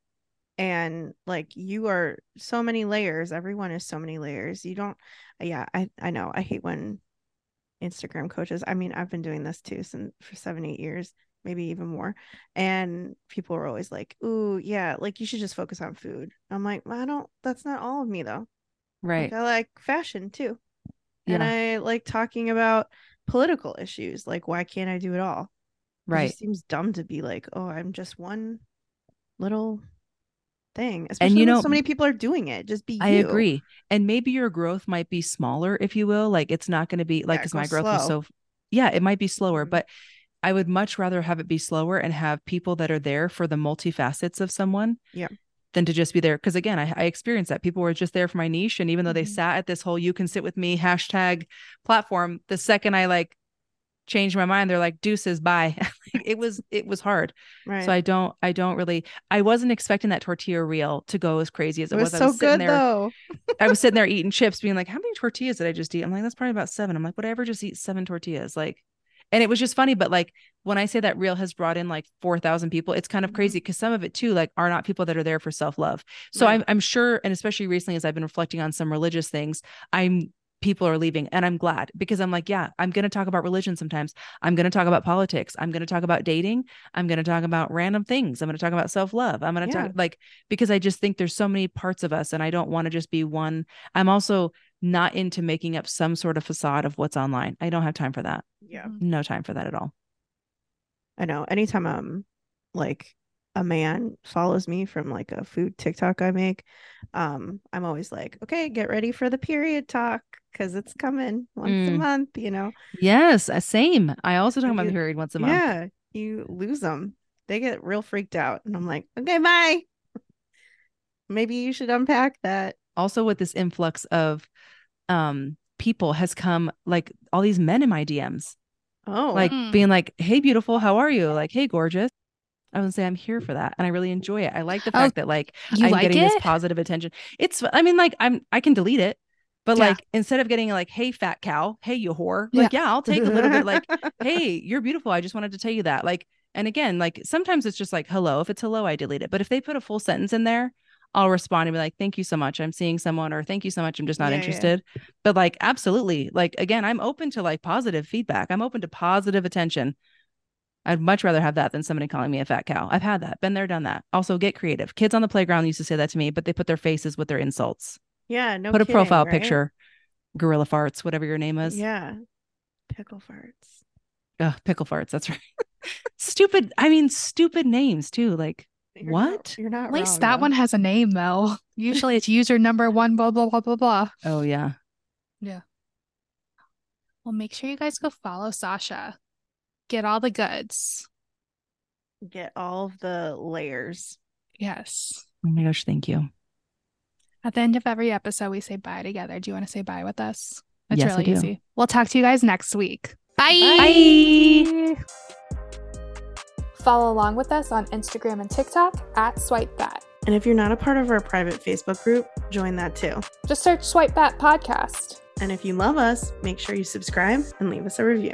And like you are so many layers. Everyone is so many layers. You don't yeah, I I know. I hate when Instagram coaches. I mean, I've been doing this too since for 7 8 years, maybe even more. And people are always like, "Ooh, yeah, like you should just focus on food." I'm like, well, "I don't that's not all of me though." Right. Like, I like fashion too. And I like talking about political issues. Like, why can't I do it all? Right. It just seems dumb to be like, oh, I'm just one little thing. Especially you when know, so many people are doing it. Just be you. I agree. And maybe your growth might be smaller, if you will. Like it's not going to be like, because go my growth was slow. so, yeah, it might be slower, Mhm. but I would much rather have it be slower and have people that are there for the multifacets of someone. Yeah. Than to just be there. Cause again, I, I experienced that. People were just there for my niche. And even though they Mhm. sat at this whole you can sit with me hashtag platform, the second I like changed my mind. They're like, deuces, bye. it was it was hard. Right. So I don't I don't really I wasn't expecting that tortilla reel to go as crazy as it it, was I so was sitting good there, though. I was sitting there eating chips, being like, How many tortillas did I just eat? I'm like, that's probably about seven. I'm like, would I ever just eat seven tortillas? Like and it was just funny, but like when I say that reel has brought in like 4,000 people, it's kind of Mhm. crazy because some of it too, like, are not people that are there for self love. So Right. I'm, I'm sure, and especially recently as I've been reflecting on some religious things, I'm people are leaving and I'm glad because I'm like, yeah, I'm going to talk about religion sometimes. I'm going to talk about politics. I'm going to talk about dating. I'm going to talk about random things. I'm going to talk about self love. I'm going to Yeah. talk like, because I just think there's so many parts of us and I don't want to just be one. I'm also not into making up some sort of facade of what's online. I don't have time for that. Yeah. No time for that at all. I know. Anytime um like a man follows me from like a food TikTok I make, um, I'm always like, okay, get ready for the period talk because it's coming once a Mm. month, you know. Yes, uh, same. I also talk about the period once a month. Yeah, you lose them. They get real freaked out. And I'm like, okay, bye. Maybe you should unpack that. Also, with this influx of um people has come like all these men in my DMs, Oh, like Mm. being like, "Hey, beautiful, how are you?" Like, "Hey, gorgeous." I would say I'm here for that, and I really enjoy it. I like the Oh, fact that like I'm like getting this positive attention. It's, I mean, like I'm, I can delete it, but Yeah. like instead of getting like, "Hey, fat cow," "Hey, you whore," like, yeah, I'll take a little bit. Like, hey, you're beautiful. I just wanted to tell you that. Like, and again, like sometimes it's just like hello. If it's hello, I delete it. But if they put a full sentence in there, I'll respond and be like, thank you so much. I'm seeing someone, or thank you so much. I'm just not Yeah, yeah. interested. But like, absolutely. Like, again, I'm open to like positive feedback. I'm open to positive attention. I'd much rather have that than somebody calling me a fat cow. I've had that, been there, done that. Also, get creative. Kids on the playground used to say that to me, but they put their faces with their insults. Yeah, no. put a profile right? picture, gorilla farts, whatever your name is. Yeah, pickle farts. Ugh, pickle farts. That's right. stupid. I mean, stupid names too. Like, You're not- What? you're not At least wrong, that though. one has a name though. Usually it's user number one, blah, blah, blah, blah, blah. oh yeah. yeah. Well, make sure you guys go follow Sasha. Get all the goods. get all of the layers. Yes. Oh my gosh, thank you. At the end of every episode, we say bye together. Do you want to say bye with us? It's Yes, I really do. easy. We'll talk to you guys next week. Bye. Follow along with us on Instagram and TikTok at Swipe Fat. And if you're not a part of our private Facebook group, join that too. Just search Swipe Fat Podcast. And if you love us, make sure you subscribe and leave us a review.